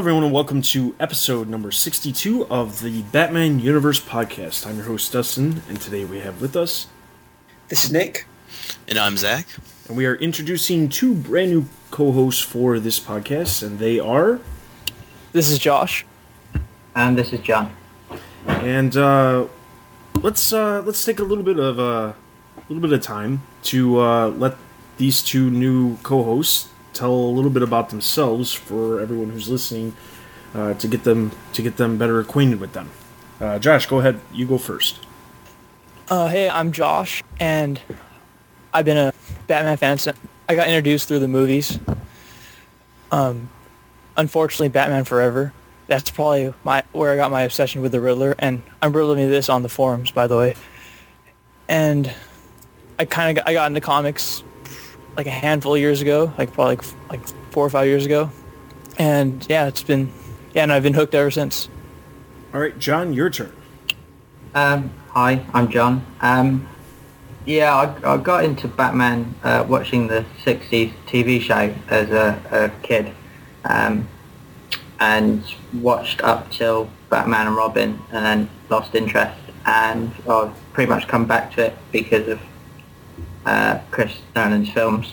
everyone, and welcome to episode number 62 of the Batman Universe podcast. I'm your host, Dustin, and today we have with us, This is Nick. And I'm Zach. and we are introducing two brand new co hosts for this podcast, and they are. This is Josh. And this is John. And uh, let's uh, let's take a little bit of uh, a little bit of time to uh, let these two new co-hosts tell a little bit about themselves for everyone who's listening uh, to get them to get them better acquainted with them. Uh, Josh, go ahead. You go first. Uh, hey, I'm Josh, and I've been a Batman fan since I got introduced through the movies. Um, unfortunately, Batman Forever. That's probably my where I got my obsession with the Riddler, and I'm riddling this on the forums, by the way. And I kind of I got into comics like a handful of years ago, like probably like, like four or five years ago, and yeah, it's been yeah, and I've been hooked ever since. All right, John, your turn. Um, hi, I'm John. Um, yeah, I, I got into Batman uh, watching the 60s TV show as a, a kid um, and watched up till Batman and Robin and then lost interest and I've pretty much come back to it because of uh, Chris Nolan's films.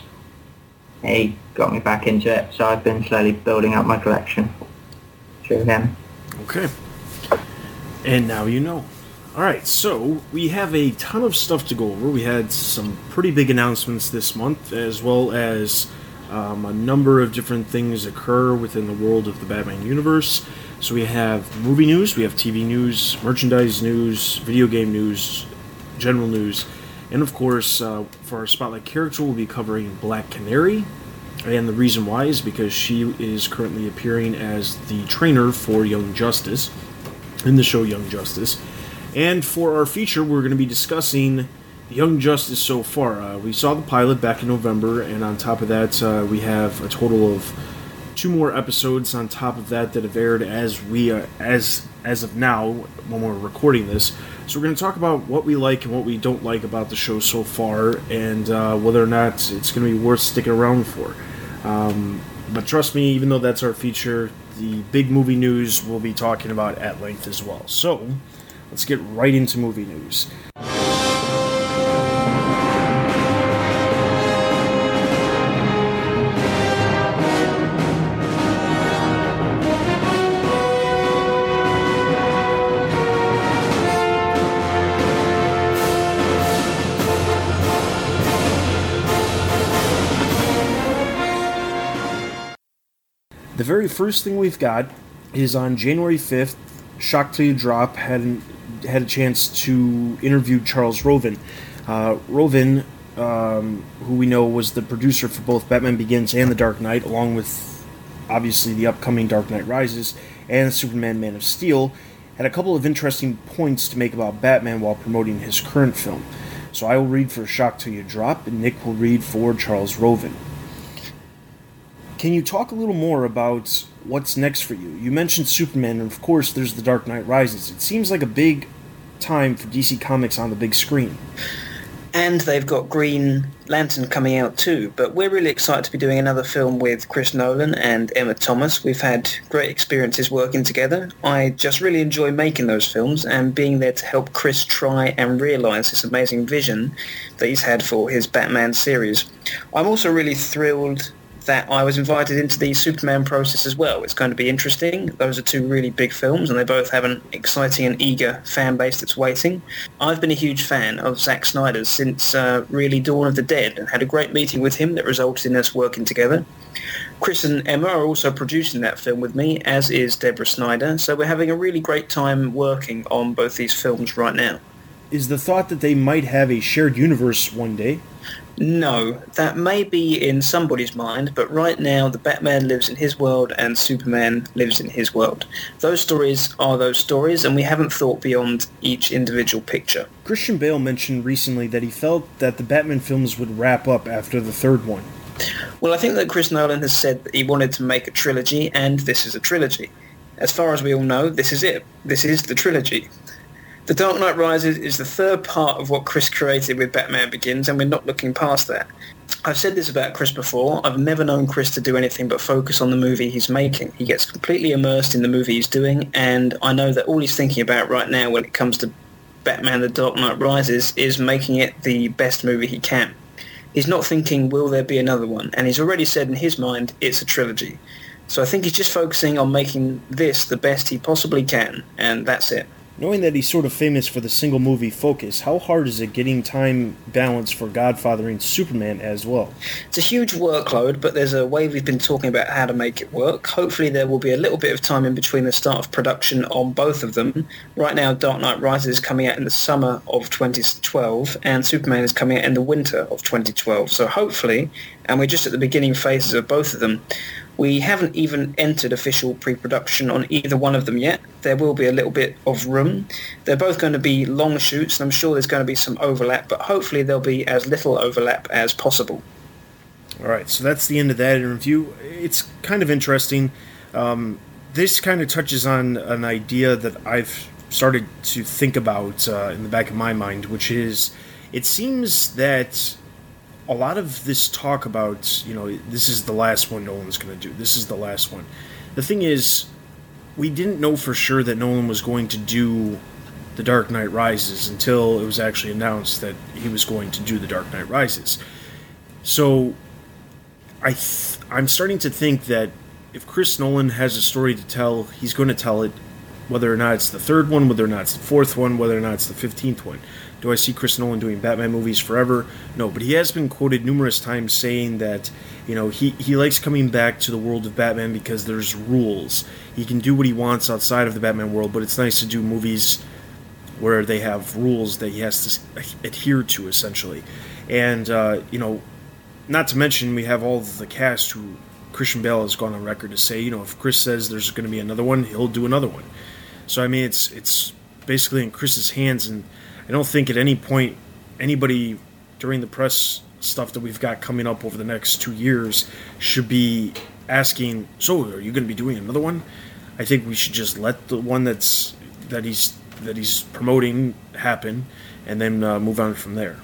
He got me back into it, so I've been slowly building up my collection through him. Okay. And now you know. Alright, so we have a ton of stuff to go over. We had some pretty big announcements this month, as well as um, a number of different things occur within the world of the Batman universe. So we have movie news, we have TV news, merchandise news, video game news, general news, and of course, uh, for our spotlight character, we'll be covering Black Canary. And the reason why is because she is currently appearing as the trainer for Young Justice in the show Young Justice. And for our feature, we're going to be discussing Young Justice so far. Uh, we saw the pilot back in November, and on top of that, uh, we have a total of two more episodes on top of that that have aired as we uh, as as of now when we're recording this. So we're going to talk about what we like and what we don't like about the show so far, and uh, whether or not it's going to be worth sticking around for. Um, but trust me, even though that's our feature, the big movie news we'll be talking about at length as well. So let's get right into movie news. Very first thing we've got is on January 5th, Shock to Drop had, had a chance to interview Charles Roven. Uh, Roven, um, who we know was the producer for both Batman Begins and The Dark Knight, along with obviously the upcoming Dark Knight Rises and Superman Man of Steel, had a couple of interesting points to make about Batman while promoting his current film. So I will read for Shock Till You Drop, and Nick will read for Charles Roven. Can you talk a little more about what's next for you? You mentioned Superman, and of course, there's The Dark Knight Rises. It seems like a big time for DC Comics on the big screen. And they've got Green Lantern coming out too. But we're really excited to be doing another film with Chris Nolan and Emma Thomas. We've had great experiences working together. I just really enjoy making those films and being there to help Chris try and realise this amazing vision that he's had for his Batman series. I'm also really thrilled that I was invited into the Superman process as well. It's going to be interesting. Those are two really big films, and they both have an exciting and eager fan base that's waiting. I've been a huge fan of Zack Snyder since uh, really Dawn of the Dead, and had a great meeting with him that resulted in us working together. Chris and Emma are also producing that film with me, as is Deborah Snyder. So we're having a really great time working on both these films right now. Is the thought that they might have a shared universe one day? No, that may be in somebody's mind, but right now the Batman lives in his world and Superman lives in his world. Those stories are those stories, and we haven't thought beyond each individual picture. Christian Bale mentioned recently that he felt that the Batman films would wrap up after the third one. Well, I think that Chris Nolan has said that he wanted to make a trilogy, and this is a trilogy. As far as we all know, this is it. This is the trilogy. The Dark Knight Rises is the third part of what Chris created with Batman Begins, and we're not looking past that. I've said this about Chris before. I've never known Chris to do anything but focus on the movie he's making. He gets completely immersed in the movie he's doing, and I know that all he's thinking about right now when it comes to Batman The Dark Knight Rises is making it the best movie he can. He's not thinking, will there be another one? And he's already said in his mind, it's a trilogy. So I think he's just focusing on making this the best he possibly can, and that's it. Knowing that he's sort of famous for the single movie focus, how hard is it getting time balance for Godfathering Superman as well? It's a huge workload, but there's a way we've been talking about how to make it work. Hopefully there will be a little bit of time in between the start of production on both of them. Right now, Dark Knight Rises is coming out in the summer of 2012, and Superman is coming out in the winter of 2012. So hopefully, and we're just at the beginning phases of both of them, we haven't even entered official pre-production on either one of them yet. There will be a little bit of room. They're both going to be long shoots, and I'm sure there's going to be some overlap, but hopefully there'll be as little overlap as possible. All right, so that's the end of that interview. It's kind of interesting. Um, this kind of touches on an idea that I've started to think about uh, in the back of my mind, which is it seems that a lot of this talk about, you know, this is the last one Nolan's going to do. This is the last one. The thing is, we didn't know for sure that Nolan was going to do The Dark Knight Rises until it was actually announced that he was going to do The Dark Knight Rises. So, I th- I'm starting to think that if Chris Nolan has a story to tell, he's going to tell it, whether or not it's the third one, whether or not it's the fourth one, whether or not it's the fifteenth one. Do I see Chris Nolan doing Batman movies forever? No, but he has been quoted numerous times saying that, you know, he, he likes coming back to the world of Batman because there's rules. He can do what he wants outside of the Batman world, but it's nice to do movies where they have rules that he has to adhere to, essentially. And, uh, you know, not to mention we have all the cast who Christian Bale has gone on record to say, you know, if Chris says there's going to be another one, he'll do another one. So I mean, it's it's basically in Chris's hands, and I don't think at any point anybody during the press stuff that we've got coming up over the next two years should be asking, "So, are you going to be doing another one?" I think we should just let the one that's that he's that he's promoting happen, and then uh, move on from there.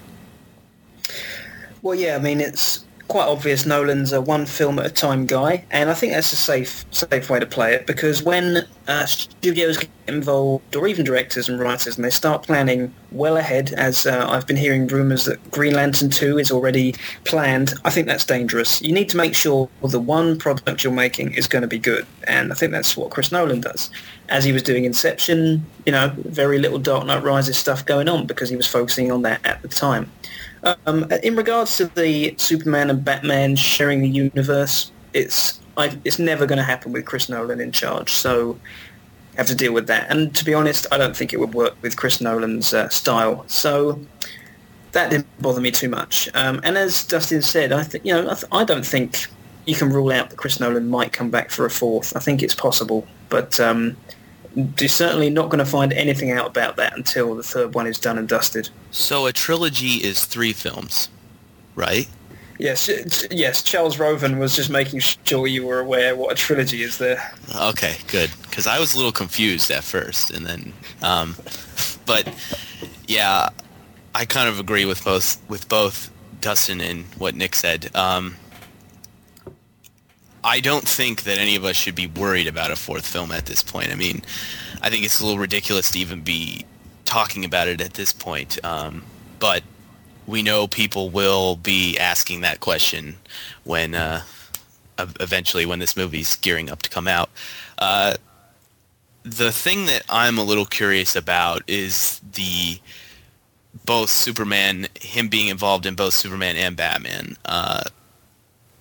Well, yeah, I mean it's quite obvious Nolan's a one film at a time guy, and I think that's a safe safe way to play it because when uh, studios get involved, or even directors and writers, and they start planning well ahead, as uh, I've been hearing rumours that Green Lantern 2 is already planned, I think that's dangerous. You need to make sure the one product you're making is going to be good, and I think that's what Chris Nolan does. As he was doing Inception, you know, very little Dark Knight Rises stuff going on because he was focusing on that at the time. Um, in regards to the Superman and Batman sharing the universe, it's I, it's never going to happen with Chris Nolan in charge. So have to deal with that. And to be honest, I don't think it would work with Chris Nolan's uh, style. So that didn't bother me too much. Um, and as Dustin said, I think you know I, th- I, don't think you can rule out that Chris Nolan might come back for a fourth. I think it's possible, but um, you're certainly not going to find anything out about that until the third one is done and dusted. So a trilogy is three films, right? Yes, yes. Charles Roven was just making sure you were aware what a trilogy is there. Okay, good. Because I was a little confused at first, and then, um, but yeah, I kind of agree with both with both Dustin and what Nick said. Um, I don't think that any of us should be worried about a fourth film at this point. I mean, I think it's a little ridiculous to even be talking about it at this point. Um, but we know people will be asking that question when uh, eventually when this movie's gearing up to come out. Uh, the thing that I'm a little curious about is the both Superman, him being involved in both Superman and Batman. Uh,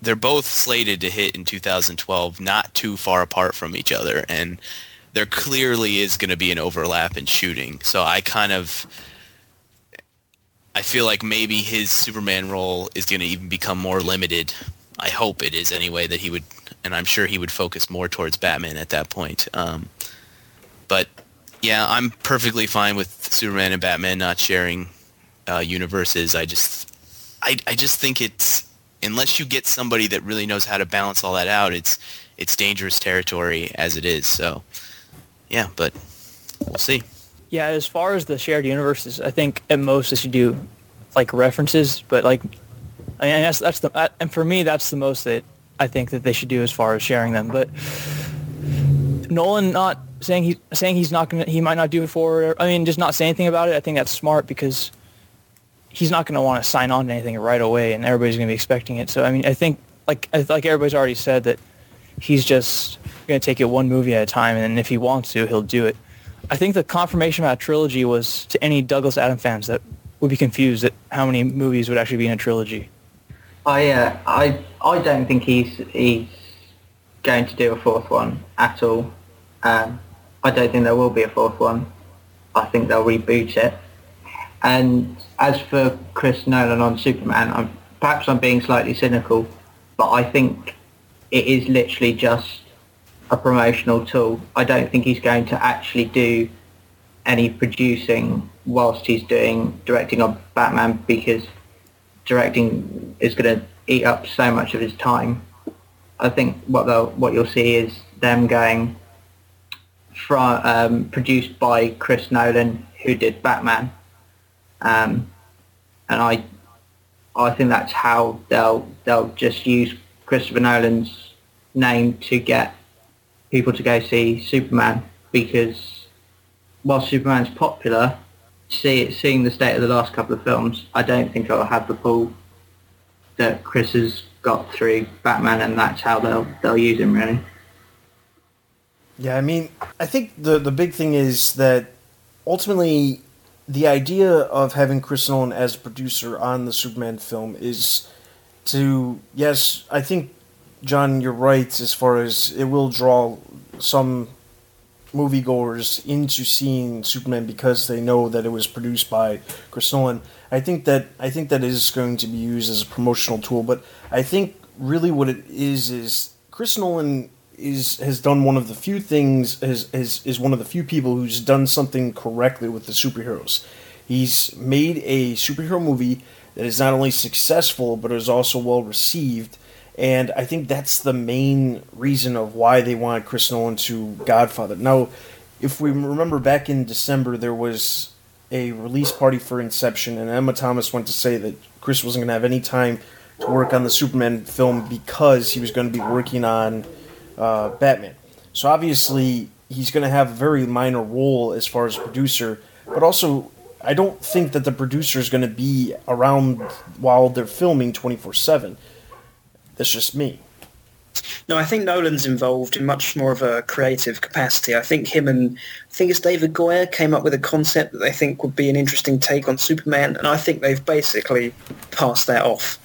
they're both slated to hit in 2012, not too far apart from each other, and there clearly is going to be an overlap in shooting. So I kind of I feel like maybe his Superman role is going to even become more limited. I hope it is anyway that he would, and I'm sure he would focus more towards Batman at that point. Um, but yeah, I'm perfectly fine with Superman and Batman not sharing uh, universes. I just, I, I just think it's unless you get somebody that really knows how to balance all that out, it's it's dangerous territory as it is. So yeah, but we'll see. Yeah, as far as the shared universes, I think at most they should do like references, but like, I mean, that's that's the and for me that's the most that I think that they should do as far as sharing them. But Nolan not saying he saying he's not gonna he might not do it for I mean just not say anything about it. I think that's smart because he's not going to want to sign on to anything right away, and everybody's going to be expecting it. So I mean I think like like everybody's already said that he's just going to take it one movie at a time, and if he wants to, he'll do it. I think the confirmation about a trilogy was to any Douglas Adam fans that would be confused at how many movies would actually be in a trilogy. I uh, I I don't think he's he's going to do a fourth one at all. Um, I don't think there will be a fourth one. I think they'll reboot it. And as for Chris Nolan on Superman, I'm, perhaps I'm being slightly cynical, but I think it is literally just a promotional tool. I don't think he's going to actually do any producing whilst he's doing directing on Batman because directing is going to eat up so much of his time. I think what they'll, what you'll see is them going from um, produced by Chris Nolan, who did Batman, um, and I I think that's how they'll they'll just use Christopher Nolan's name to get people to go see Superman because while Superman's popular, see, seeing the state of the last couple of films, I don't think it'll have the pull that Chris has got through Batman, and that's how they'll they'll use him really. Yeah, I mean, I think the the big thing is that ultimately the idea of having Chris Nolan as a producer on the Superman film is to yes, I think John, you're right as far as it will draw some moviegoers into seeing Superman because they know that it was produced by Chris Nolan. I think that I think that is going to be used as a promotional tool, but I think really what it is is Chris Nolan is has done one of the few things is is is one of the few people who's done something correctly with the superheroes. He's made a superhero movie that is not only successful but is also well received and I think that's the main reason of why they wanted Chris Nolan to Godfather. Now, if we remember back in December, there was a release party for Inception, and Emma Thomas went to say that Chris wasn't going to have any time to work on the Superman film because he was going to be working on uh, Batman. So obviously, he's going to have a very minor role as far as producer, but also. I don't think that the producer is going to be around while they're filming 24 7 that's just me. No, I think Nolan's involved in much more of a creative capacity. I think him and I think it's David Goyer came up with a concept that they think would be an interesting take on Superman, and I think they've basically passed that off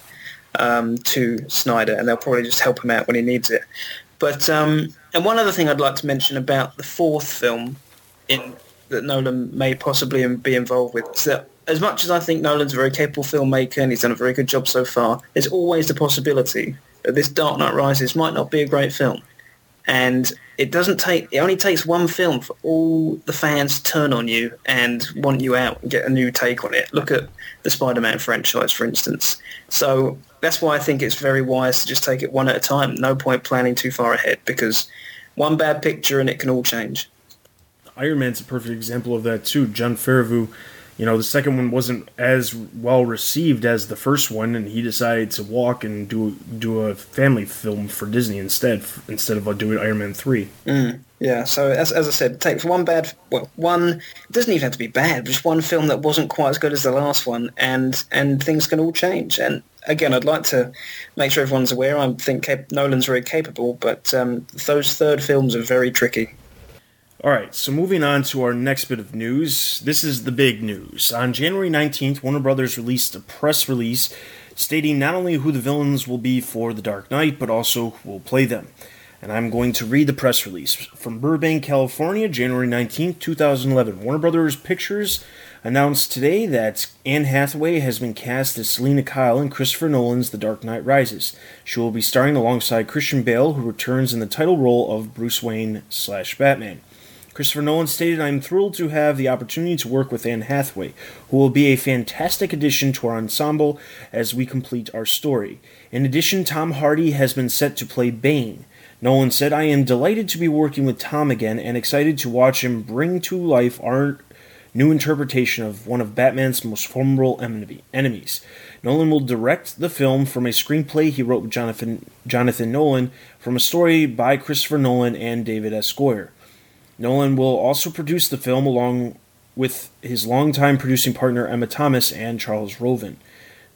um, to Snyder, and they'll probably just help him out when he needs it. But um, and one other thing I'd like to mention about the fourth film in that Nolan may possibly be involved with is that as much as I think Nolan's a very capable filmmaker and he's done a very good job so far, there's always the possibility that this Dark Knight Rises might not be a great film. And it doesn't take, it only takes one film for all the fans to turn on you and want you out and get a new take on it. Look at the Spider-Man franchise, for instance. So that's why I think it's very wise to just take it one at a time. No point planning too far ahead because one bad picture and it can all change. Iron Man's a perfect example of that too. Jon Favreau you know the second one wasn't as well received as the first one and he decided to walk and do do a family film for disney instead instead of uh, doing iron man 3 mm, yeah so as, as i said it takes one bad well one it doesn't even have to be bad just one film that wasn't quite as good as the last one and and things can all change and again i'd like to make sure everyone's aware i think Cap- nolan's very capable but um, those third films are very tricky all right, so moving on to our next bit of news. This is the big news. On January 19th, Warner Brothers released a press release stating not only who the villains will be for The Dark Knight, but also who will play them. and I'm going to read the press release. From Burbank, California, January 19th, 2011. Warner Brothers Pictures announced today that Anne Hathaway has been cast as Selina Kyle in Christopher Nolan's The Dark Knight Rises. She will be starring alongside Christian Bale, who returns in the title role of Bruce Wayne slash Batman. Christopher Nolan stated, I am thrilled to have the opportunity to work with Anne Hathaway, who will be a fantastic addition to our ensemble as we complete our story. In addition, Tom Hardy has been set to play Bane. Nolan said, I am delighted to be working with Tom again and excited to watch him bring to life our new interpretation of one of Batman's most formidable enemies. Nolan will direct the film from a screenplay he wrote with Jonathan, Jonathan Nolan from a story by Christopher Nolan and David S. Goyer. Nolan will also produce the film along with his longtime producing partner Emma Thomas and Charles Roven.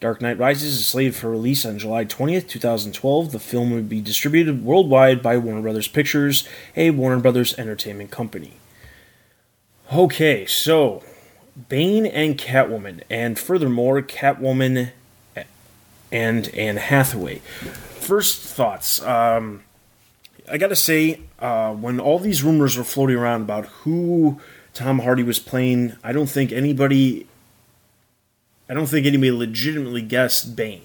Dark Knight Rises is slated for release on July 20th, 2012. The film will be distributed worldwide by Warner Brothers Pictures, a Warner Brothers entertainment company. Okay, so Bane and Catwoman, and furthermore, Catwoman and Anne Hathaway. First thoughts. Um, I gotta say, uh, when all these rumors were floating around about who Tom Hardy was playing, I don't think anybody I don't think anybody legitimately guessed Bane.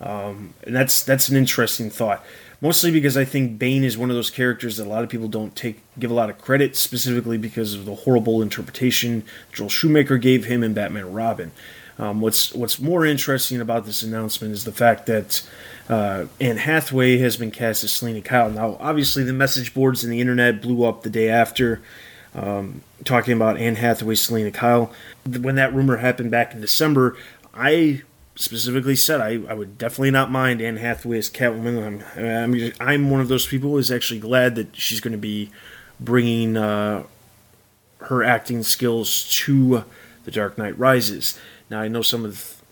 Um, and that's that's an interesting thought. Mostly because I think Bane is one of those characters that a lot of people don't take give a lot of credit, specifically because of the horrible interpretation Joel Schumacher gave him in Batman Robin. Um, what's what's more interesting about this announcement is the fact that uh, Anne Hathaway has been cast as Selina Kyle. Now, obviously, the message boards and the internet blew up the day after um, talking about Anne Hathaway, Selina Kyle. When that rumor happened back in December, I specifically said I, I would definitely not mind Anne Hathaway as Catwoman. I'm, I'm, I'm one of those people who is actually glad that she's going to be bringing uh, her acting skills to The Dark Knight Rises. Now, I know some of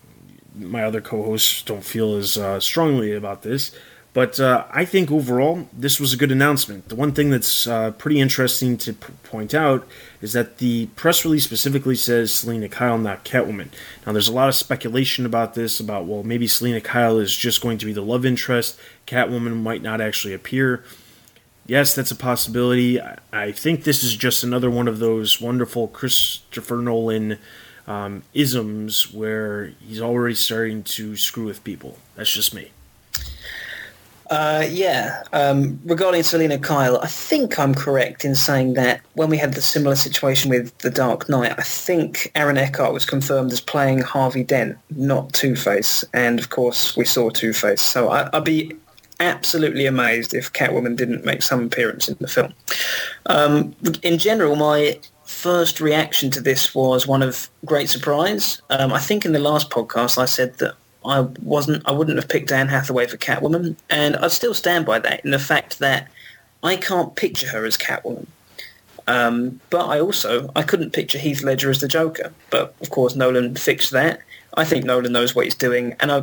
my other co hosts don't feel as uh, strongly about this, but uh, I think overall, this was a good announcement. The one thing that's uh, pretty interesting to p- point out is that the press release specifically says Selina Kyle, not Catwoman. Now, there's a lot of speculation about this, about, well, maybe Selina Kyle is just going to be the love interest. Catwoman might not actually appear. Yes, that's a possibility. I, I think this is just another one of those wonderful Christopher Nolan um, isms where he's already starting to screw with people. That's just me. Uh, yeah. Um, regarding Selina Kyle, I think I'm correct in saying that when we had the similar situation with The Dark Knight, I think Aaron Eckhart was confirmed as playing Harvey Dent, not Two-Face. And of course, we saw Two-Face. So I, would be absolutely amazed if Catwoman didn't make some appearance in the film. Um, in general, my first reaction to this was one of great surprise. Um, I think in the last podcast I said that I wasn't, I wouldn't have picked Anne Hathaway for Catwoman, and I still stand by that in the fact that I can't picture her as Catwoman. Um, but I also, I couldn't picture Heath Ledger as the Joker. But of course, Nolan fixed that. I think Nolan knows what he's doing, and I,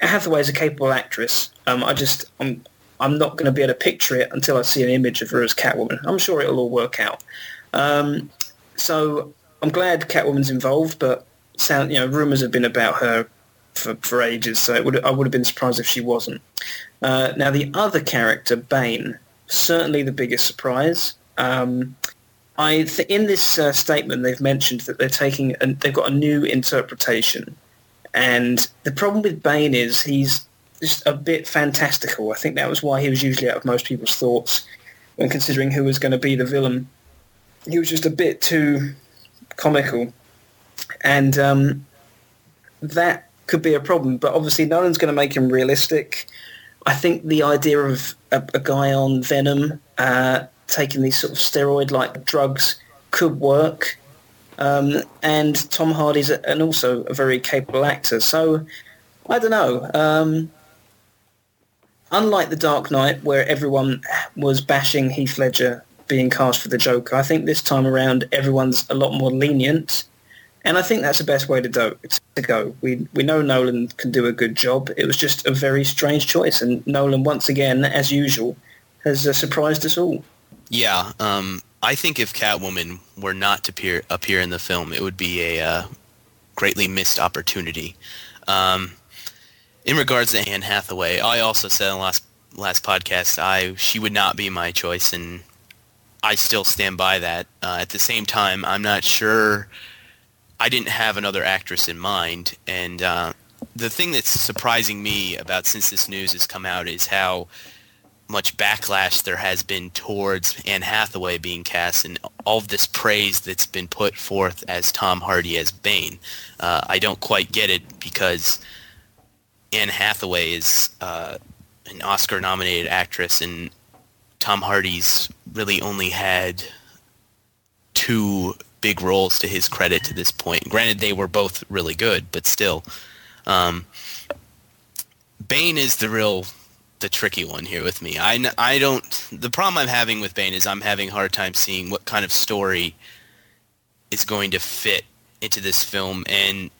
Hathaway is a capable actress. Um, I just, I'm, I'm not going to be able to picture it until I see an image of her as Catwoman. I'm sure it'll all work out. Um, so I'm glad Catwoman's involved, but sound, you know, rumors have been about her for, for ages, so would, I would have been surprised if she wasn't. Uh, now, the other character, Bane, certainly the biggest surprise. Um, I th- in this uh, statement, they've mentioned that they're taking, a, they've got a new interpretation, and the problem with Bane is he's just a bit fantastical. I think that was why he was usually out of most people's thoughts when considering who was going to be the villain. He was just a bit too comical, and um, that could be a problem. But obviously, no one's going to make him realistic. I think the idea of a, a guy on Venom uh, taking these sort of steroid-like drugs could work. Um, and Tom Hardy's a, and also a very capable actor. So I don't know. Um, unlike The Dark Knight, where everyone was bashing Heath Ledger being cast for the Joker, I think this time around everyone's a lot more lenient and I think that's the best way to, do, to go. We we know Nolan can do a good job. It was just a very strange choice, and Nolan once again, as usual, has uh, surprised us all. Yeah, um, I think if Catwoman were not to appear appear in the film, it would be a uh, greatly missed opportunity. Um, in regards to Anne Hathaway, I also said in the last last podcast, I she would not be my choice, and I still stand by that. Uh, at the same time, I'm not sure. I didn't have another actress in mind, and uh, the thing that's surprising me about since this news has come out is how much backlash there has been towards Anne Hathaway being cast and all of this praise that's been put forth as Tom Hardy as Bane. Uh, I don't quite get it because Anne Hathaway is uh, an Oscar-nominated actress and Tom Hardy's really only had two big roles to his credit to this point. Granted, they were both really good, but still. Um, Bane is the real the tricky one here with me. I, I don't. The problem I'm having with Bane is I'm having a hard time seeing what kind of story is going to fit into this film and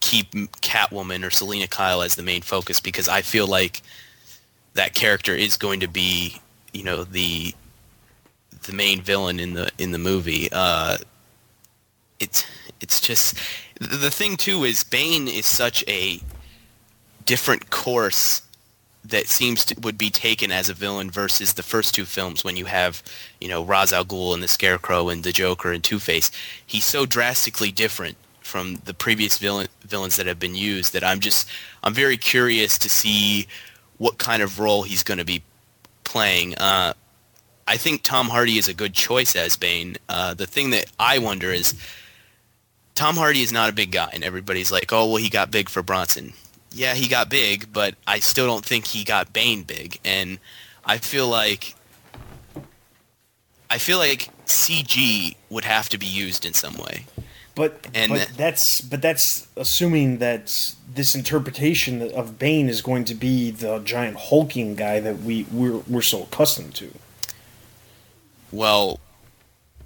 keep Catwoman or Selina Kyle as the main focus because I feel like that character is going to be, you know, the the main villain in the in the movie. Uh, it's it's just the thing too is Bane is such a different course that seems to, would be taken as a villain versus the first two films when you have, you know, Ra's al Ghul and the Scarecrow and the Joker and Two Face. He's so drastically different from the previous villain, villains that have been used that I'm just I'm very curious to see what kind of role he's going to be playing. Uh, I think Tom Hardy is a good choice as Bane. Uh, the thing that I wonder is Tom Hardy is not a big guy, and everybody's like, "Oh, well, he got big for Bronson." yeah, he got big, but I still don't think he got Bane big. And I feel like I feel like CG would have to be used in some way. But, and but that's but that's assuming that this interpretation of Bane is going to be the giant hulking guy that we we're, we're so accustomed to. Well,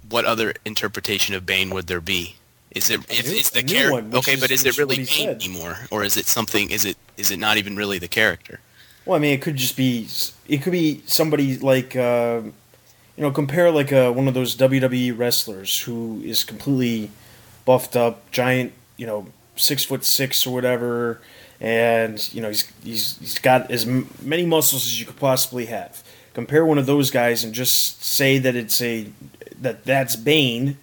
what other interpretation of Bane would there be? Is it if it's the character? Okay, is, but is it really Bane anymore, or is it something? Is it is it not even really the character? Well, I mean, it could just be. It could be somebody like. Uh, you know, compare like uh, one of those WWE wrestlers who is completely buffed up, giant, you know, six foot six or whatever, and you know he's he's he's got as many muscles as you could possibly have. Compare one of those guys and just say that it's a that that's Bane,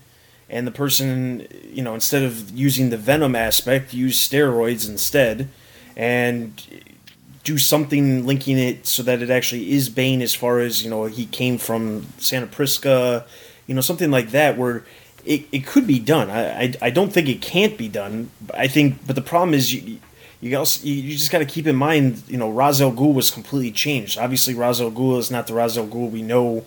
and the person, you know, instead of using the venom aspect, use steroids instead, and do something linking it so that it actually is Bane as far as you know he came from Santa Prisca, you know, something like that where it, it could be done. I, I, I don't think it can't be done. I think, but the problem is you. You, also, you just got to keep in mind, you know, Ra's al Ghul was completely changed. Obviously, Ra's al Ghul is not the Ra's al Ghul we know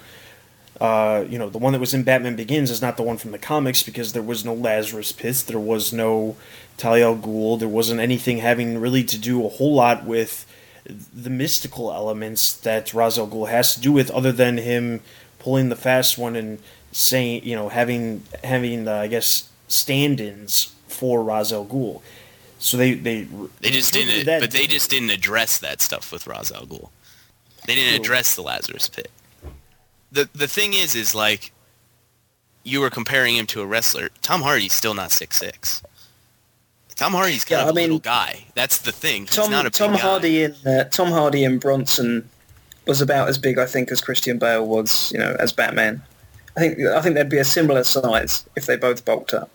uh, you know, the one that was in Batman Begins is not the one from the comics because there was no Lazarus Pit, there was no Talia al Ghul, there wasn't anything having really to do a whole lot with the mystical elements that Ra's al Ghul has to do with, other than him pulling the fast one and saying, you know, having having I guess stand-ins for Ra's al Ghul. So they they they just didn't, that, but they just didn't address that stuff with Ra's al Ghul. They didn't address the Lazarus Pit the the thing is, is like you were comparing him to a wrestler. Tom Hardy's still not six six. Tom Hardy's kind yeah, of I a mean, little guy. That's the thing. He's Tom, Tom Hardy and uh, Tom Hardy and Bronson was about as big, I think, as Christian Bale was, you know, as Batman. I think I think they'd be a similar size if they both bulked up.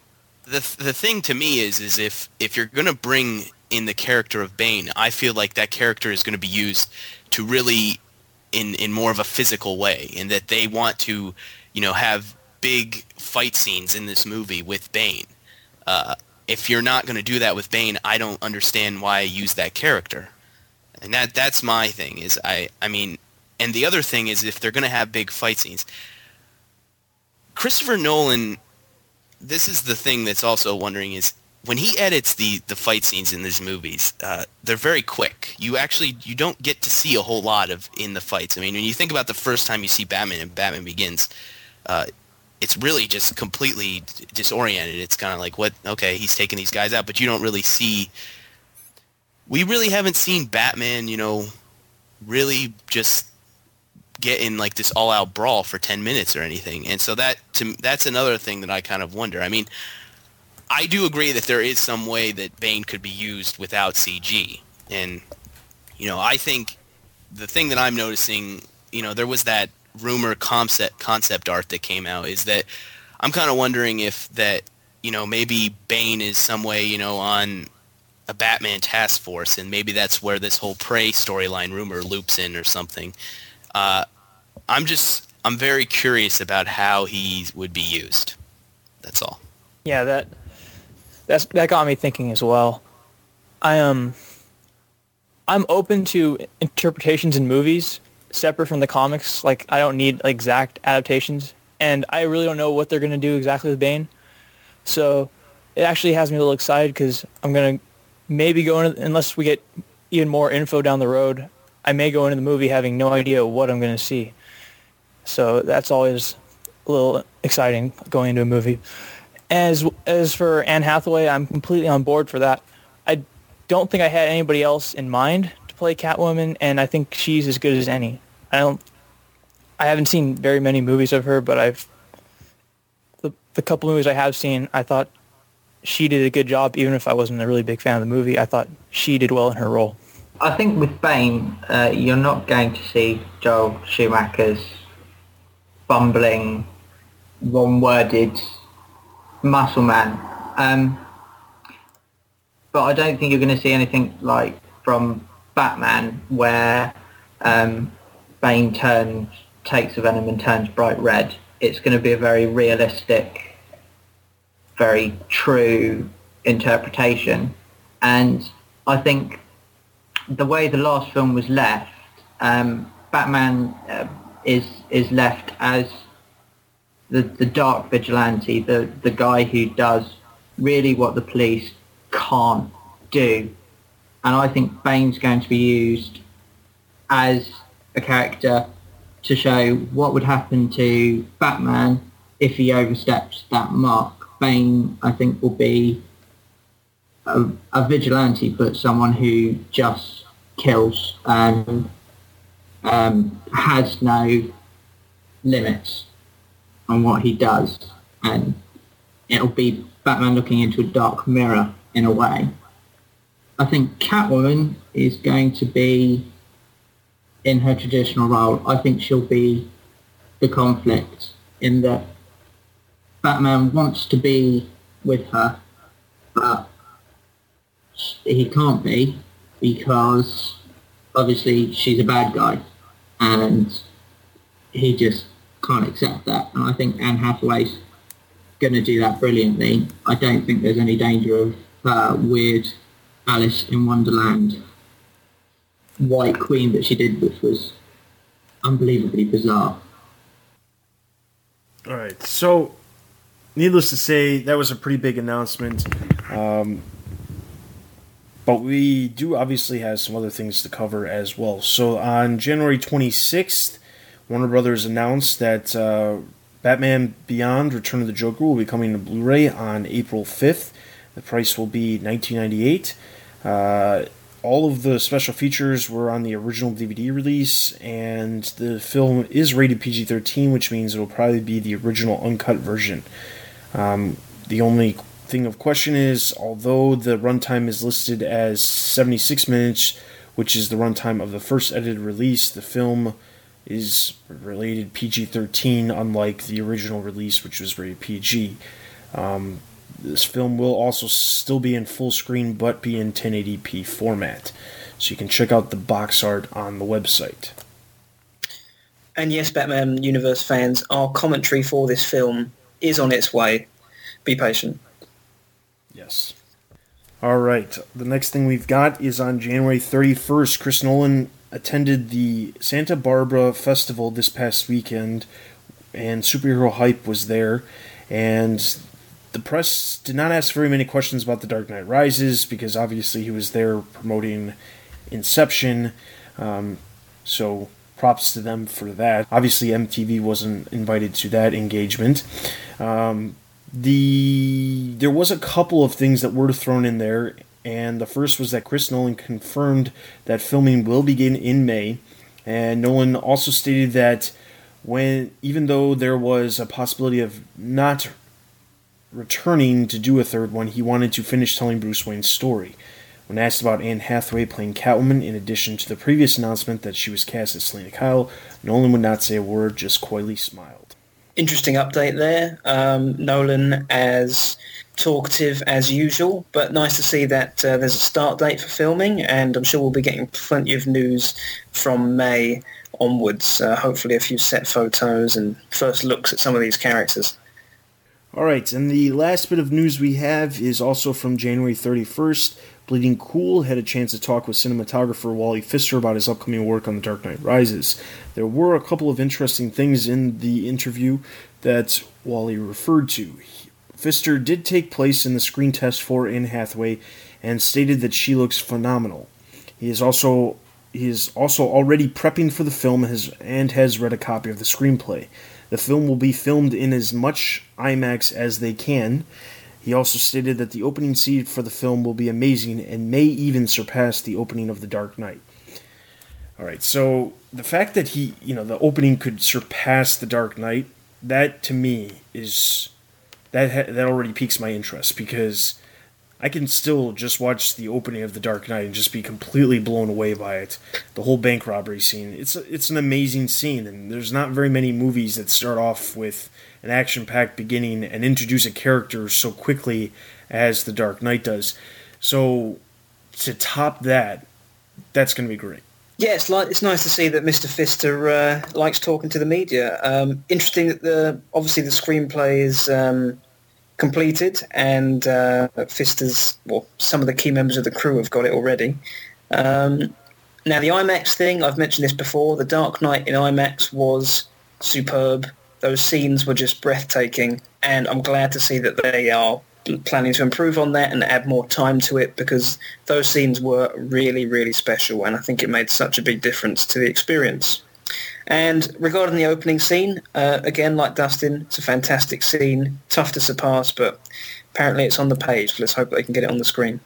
The the thing to me is is if if you're gonna bring in the character of Bane, I feel like that character is going to be used to really in in more of a physical way, and that they want to, you know, have big fight scenes in this movie with Bane. Uh, if you're not going to do that with Bane, I don't understand why I use that character. And that that's my thing. Is I I mean, and the other thing is if they're going to have big fight scenes, Christopher Nolan. This is the thing that's also wondering is when he edits the the fight scenes in these movies, uh, they're very quick. You actually you don't get to see a whole lot of in the fights. I mean, when you think about the first time you see Batman and Batman Begins, uh, it's really just completely disoriented. It's kind of like what okay, he's taking these guys out, but you don't really see. We really haven't seen Batman, you know, really just get in like this all-out brawl for 10 minutes or anything. And so that to that's another thing that I kind of wonder. I mean, I do agree that there is some way that Bane could be used without CG, and you know I think the thing that I'm noticing, you know, there was that rumor concept concept art that came out. Is that I'm kind of wondering if that you know maybe Bane is some way you know on a Batman task force, and maybe that's where this whole Prey storyline rumor loops in or something. Uh, I'm just I'm very curious about how he would be used. That's all. Yeah, that that's that got me thinking as well. I am um, I'm open to interpretations in movies separate from the comics. Like I don't need exact adaptations, and I really don't know what they're gonna do exactly with Bane. So it actually has me a little excited because I'm gonna maybe go into unless we get even more info down the road. I may go into the movie having no idea what I'm gonna see. So that's always a little exciting going into a movie. As as for Anne Hathaway, I'm completely on board for that. I don't think I had anybody else in mind to play Catwoman, and I think she's as good as any. I don't. I haven't seen very many movies of her, but I've the the couple movies I have seen, I thought she did a good job. Even if I wasn't a really big fan of the movie, I thought she did well in her role. I think with Bane, uh, you're not going to see Joel Schumacher's bumbling, one-worded muscle man. Um, but I don't think you're going to see anything like from Batman where um, Bane turns, takes the venom and turns bright red. It's going to be a very realistic, very true interpretation. And I think the way the last film was left, um, Batman uh, is is left as the, the dark vigilante, the, the guy who does really what the police can't do. And I think Bane's going to be used as a character to show what would happen to Batman if he oversteps that mark. Bane, I think, will be a, a vigilante, but someone who just kills and um, has no limits on what he does, and it'll be Batman looking into a dark mirror in a way. I think Catwoman is going to be in her traditional role. I think she'll be the conflict in that Batman wants to be with her, but he can't be because obviously she's a bad guy and he just can't accept that. And I think Anne Hathaway's going to do that brilliantly. I don't think there's any danger of weird Alice in Wonderland White Queen that she did, which was unbelievably bizarre. All right, so needless to say, that was a pretty big announcement. Um, but we do obviously have some other things to cover as well. So on January 26th, Warner Brothers announced that uh, Batman Beyond: Return of the Joker will be coming to Blu-ray on April 5th. The price will be 19.98. Uh, all of the special features were on the original DVD release, and the film is rated PG-13, which means it will probably be the original uncut version. Um, the only thing of question is, although the runtime is listed as 76 minutes, which is the runtime of the first edited release, the film is related PG 13, unlike the original release, which was rated PG. Um, this film will also still be in full screen but be in 1080p format. So you can check out the box art on the website. And yes, Batman Universe fans, our commentary for this film is on its way. Be patient. Yes. All right. The next thing we've got is on January 31st. Chris Nolan attended the Santa Barbara Festival this past weekend, and superhero hype was there. And the press did not ask very many questions about The Dark Knight Rises because obviously he was there promoting Inception. Um, so props to them for that. Obviously, MTV wasn't invited to that engagement. Um, the there was a couple of things that were thrown in there and the first was that Chris Nolan confirmed that filming will begin in May, and Nolan also stated that when even though there was a possibility of not returning to do a third one, he wanted to finish telling Bruce Wayne's story, When asked about Anne Hathaway playing Catwoman, in addition to the previous announcement that she was cast as Selina Kyle, Nolan would not say a word, just coyly smiled. Interesting update there. Um, Nolan as talkative as usual, but nice to see that uh, there's a start date for filming, and I'm sure we'll be getting plenty of news from May onwards. Uh, hopefully, a few set photos and first looks at some of these characters. All right, and the last bit of news we have is also from January 31st. Bleeding Cool had a chance to talk with cinematographer Wally Pfister about his upcoming work on The Dark Knight Rises. There were a couple of interesting things in the interview that Wally referred to. Pfister did take place in the screen test for Anne Hathaway and stated that she looks phenomenal. He is also he is also already prepping for the film has, and has read a copy of the screenplay. The film will be filmed in as much IMAX as they can. He also stated that the opening scene for the film will be amazing and may even surpass the opening of The Dark Knight. All right, so the fact that he, you know, the opening could surpass The Dark Knight, that to me is that ha- that already piques my interest because I can still just watch the opening of The Dark Knight and just be completely blown away by it. The whole bank robbery scene. It's a, it's an amazing scene and there's not very many movies that start off with an action-packed beginning and introduce a character so quickly as The Dark Knight does. So to top that, that's going to be great. Yeah, it's, like, it's nice to see that Mr. Pfister uh, likes talking to the media. Um, interesting that the obviously the screenplay is um, completed, and uh, Pfister's well, some of the key members of the crew have got it already. Um, now the IMAX thing, I've mentioned this before. The Dark Knight in IMAX was superb. Those scenes were just breathtaking, and I'm glad to see that they are planning to improve on that and add more time to it because those scenes were really, really special, and I think it made such a big difference to the experience. And regarding the opening scene, uh, again, like Dustin, it's a fantastic scene, tough to surpass, but apparently it's on the page. Let's hope they can get it on the screen.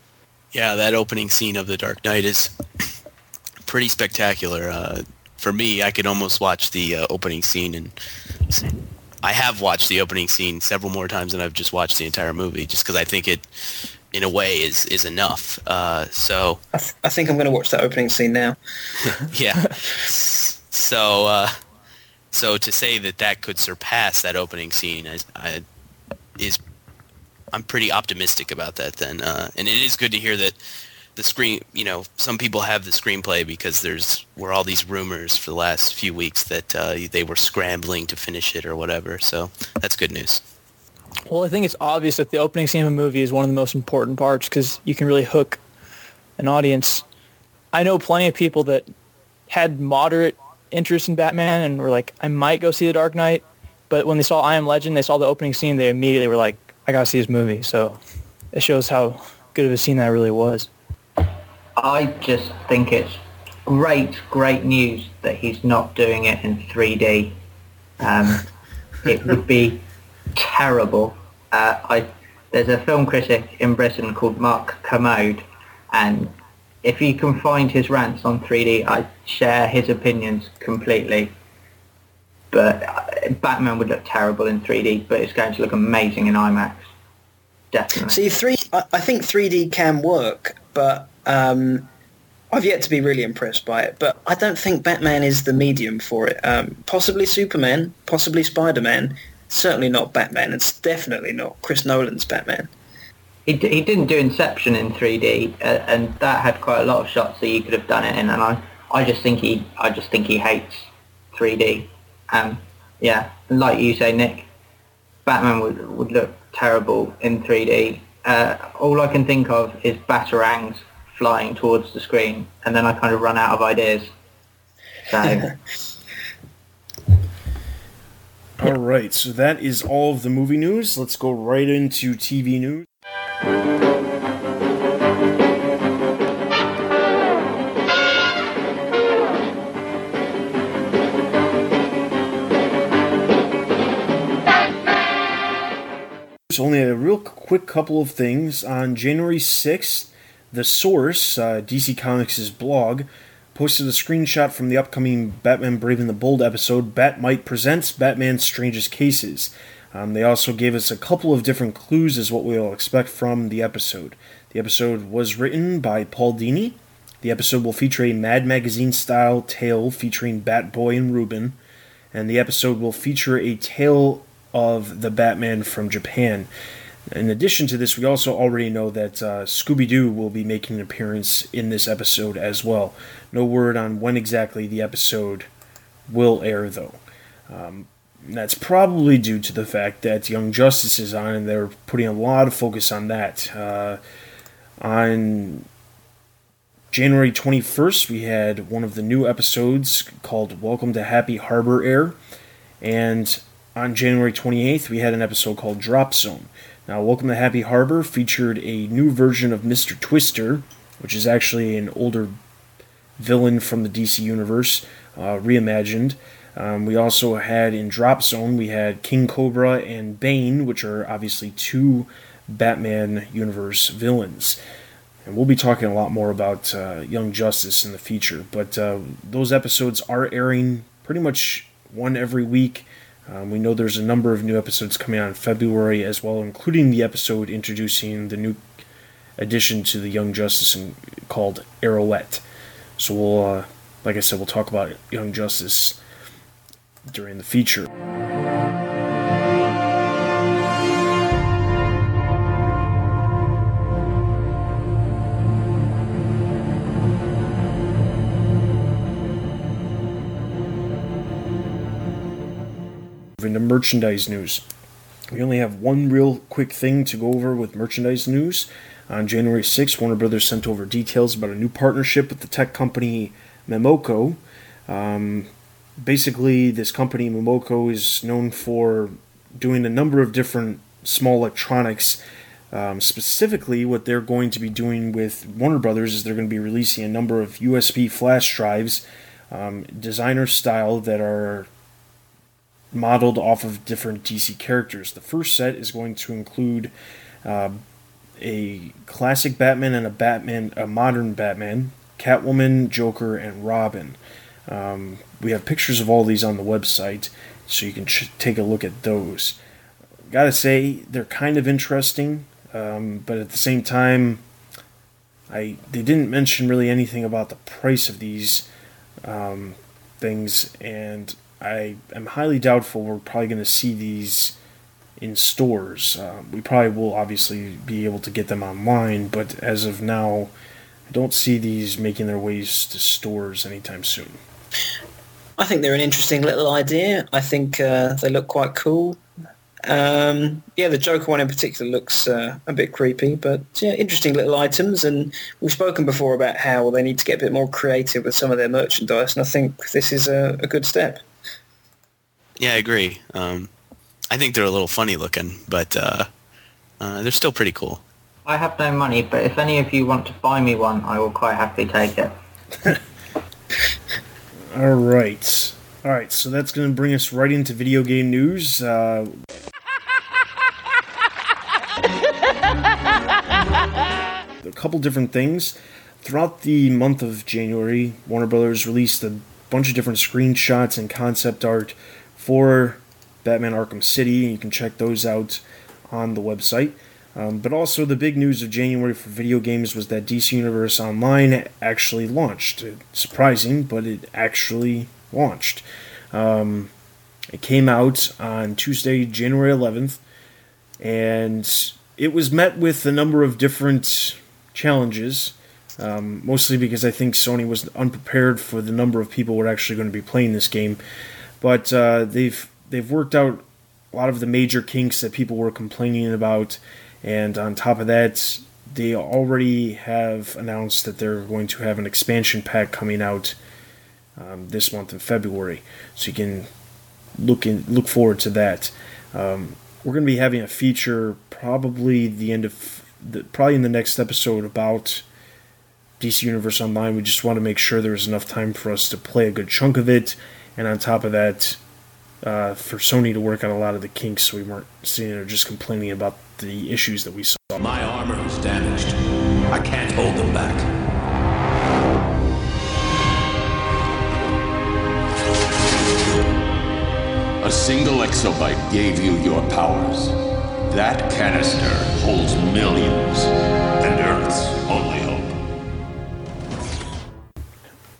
Yeah, that opening scene of The Dark Knight is pretty spectacular. Uh, for me, I could almost watch the uh, opening scene, and I have watched the opening scene several more times than I've just watched the entire movie, just because I think it, in a way, is is enough. Uh, so I, th- I think I'm going to watch that opening scene now. yeah. So, uh, so to say that that could surpass that opening scene is, I, is I'm pretty optimistic about that. Then, uh, and it is good to hear that the screen. You know, some people have the screenplay because there's were all these rumors for the last few weeks that uh, they were scrambling to finish it or whatever. So that's good news. Well, I think it's obvious that the opening scene of a movie is one of the most important parts because you can really hook an audience. I know plenty of people that had moderate interest in Batman and were like, I might go see The Dark Knight, but when they saw I Am Legend, they saw the opening scene, they immediately were like, I gotta see this movie. So it shows how good of a scene that really was. I just think it's great, great news that he's not doing it in 3D. Um, it would be terrible. Uh, I, there's a film critic in Britain called Mark Kermode, and if you can find his rants on 3D, I share his opinions completely. But uh, Batman would look terrible in 3D, but it's going to look amazing in IMAX. Definitely. See, three. I, I think 3D can work, but um, I've yet to be really impressed by it. But I don't think Batman is the medium for it. Um, possibly Superman, possibly Spider-Man. Certainly not Batman. It's definitely not Chris Nolan's Batman. He, d- he didn't do Inception in 3D, uh, and that had quite a lot of shots that you could have done it in. And I, I just think he, I just think he hates 3D. Um, yeah, like you say, Nick, Batman would would look terrible in 3D. Uh, all I can think of is batarangs flying towards the screen, and then I kind of run out of ideas. So. All right, so that is all of the movie news. Let's go right into TV news. There's only a real quick couple of things. On January 6th, The Source, uh, DC Comics' blog, posted a screenshot from the upcoming Batman Brave and the Bold episode, Bat-Mite Presents Batman's Strangest Cases. Um, they also gave us a couple of different clues as what we'll expect from the episode. The episode was written by Paul Dini. The episode will feature a Mad Magazine style tale featuring Batboy and Rubin, and the episode will feature a tale of the Batman from Japan. In addition to this, we also already know that uh, Scooby Doo will be making an appearance in this episode as well. No word on when exactly the episode will air, though. Um, that's probably due to the fact that Young Justice is on, and they're putting a lot of focus on that. Uh, on January 21st, we had one of the new episodes called Welcome to Happy Harbor Air, and on January 28th, we had an episode called Drop Zone. Now, Welcome to Happy Harbor featured a new version of Mr. Twister, which is actually an older villain from the DC Universe, uh, reimagined. Um, we also had in Drop Zone, we had King Cobra and Bane, which are obviously two Batman Universe villains. And we'll be talking a lot more about uh, Young Justice in the future. But uh, those episodes are airing pretty much one every week. Um, we know there's a number of new episodes coming out in February as well, including the episode introducing the new addition to the Young Justice in, called Arrowette. So we'll, uh, like I said, we'll talk about Young Justice during the feature. Merchandise news. We only have one real quick thing to go over with merchandise news. On January 6th, Warner Brothers sent over details about a new partnership with the tech company Mimoco. Um, basically, this company, Mimoco, is known for doing a number of different small electronics. Um, specifically, what they're going to be doing with Warner Brothers is they're going to be releasing a number of USB flash drives, um, designer style, that are modeled off of different DC characters. The first set is going to include uh, a classic Batman and a Batman, a modern Batman, Catwoman, Joker, and Robin. Um, we have pictures of all these on the website, so you can ch- take a look at those. Gotta say, they're kind of interesting, um, but at the same time, I they didn't mention really anything about the price of these um, things, and I am highly doubtful we're probably going to see these in stores. Uh, we probably will obviously be able to get them online, but as of now, I don't see these making their ways to stores anytime soon. I think they're an interesting little idea. I think uh, they look quite cool. Um, yeah, the Joker one in particular looks uh, a bit creepy, but yeah, interesting little items. And we've spoken before about how they need to get a bit more creative with some of their merchandise, and I think this is a, a good step. Yeah, I agree. Um, I think they're a little funny looking, but uh, uh, they're still pretty cool. I have no money, but if any of you want to buy me one, I will quite happily take it. All right. All right, so that's going to bring us right into video game news. Uh, a couple different things. Throughout the month of January, Warner Brothers released a bunch of different screenshots and concept art for Batman Arkham City. You can check those out on the website. Um, but also, the big news of January for video games was that DC Universe Online actually launched. surprising, but it actually launched. Um, it came out on Tuesday, January 11th, and it was met with a number of different challenges. Um, mostly because I think Sony was unprepared for the number of people who are actually going to be playing this game. But uh, they've they've worked out a lot of the major kinks that people were complaining about, and on top of that, they already have announced that they're going to have an expansion pack coming out um, this month in February. So you can look in, look forward to that. Um, we're going to be having a feature probably the end of the, probably in the next episode about DC Universe Online. We just want to make sure there's enough time for us to play a good chunk of it, and on top of that, uh, for Sony to work on a lot of the kinks, we weren't sitting there just complaining about the issues that we saw. My armor is damaged. I can't hold them back. A single exobyte gave you your powers. That canister holds millions, and Earth's only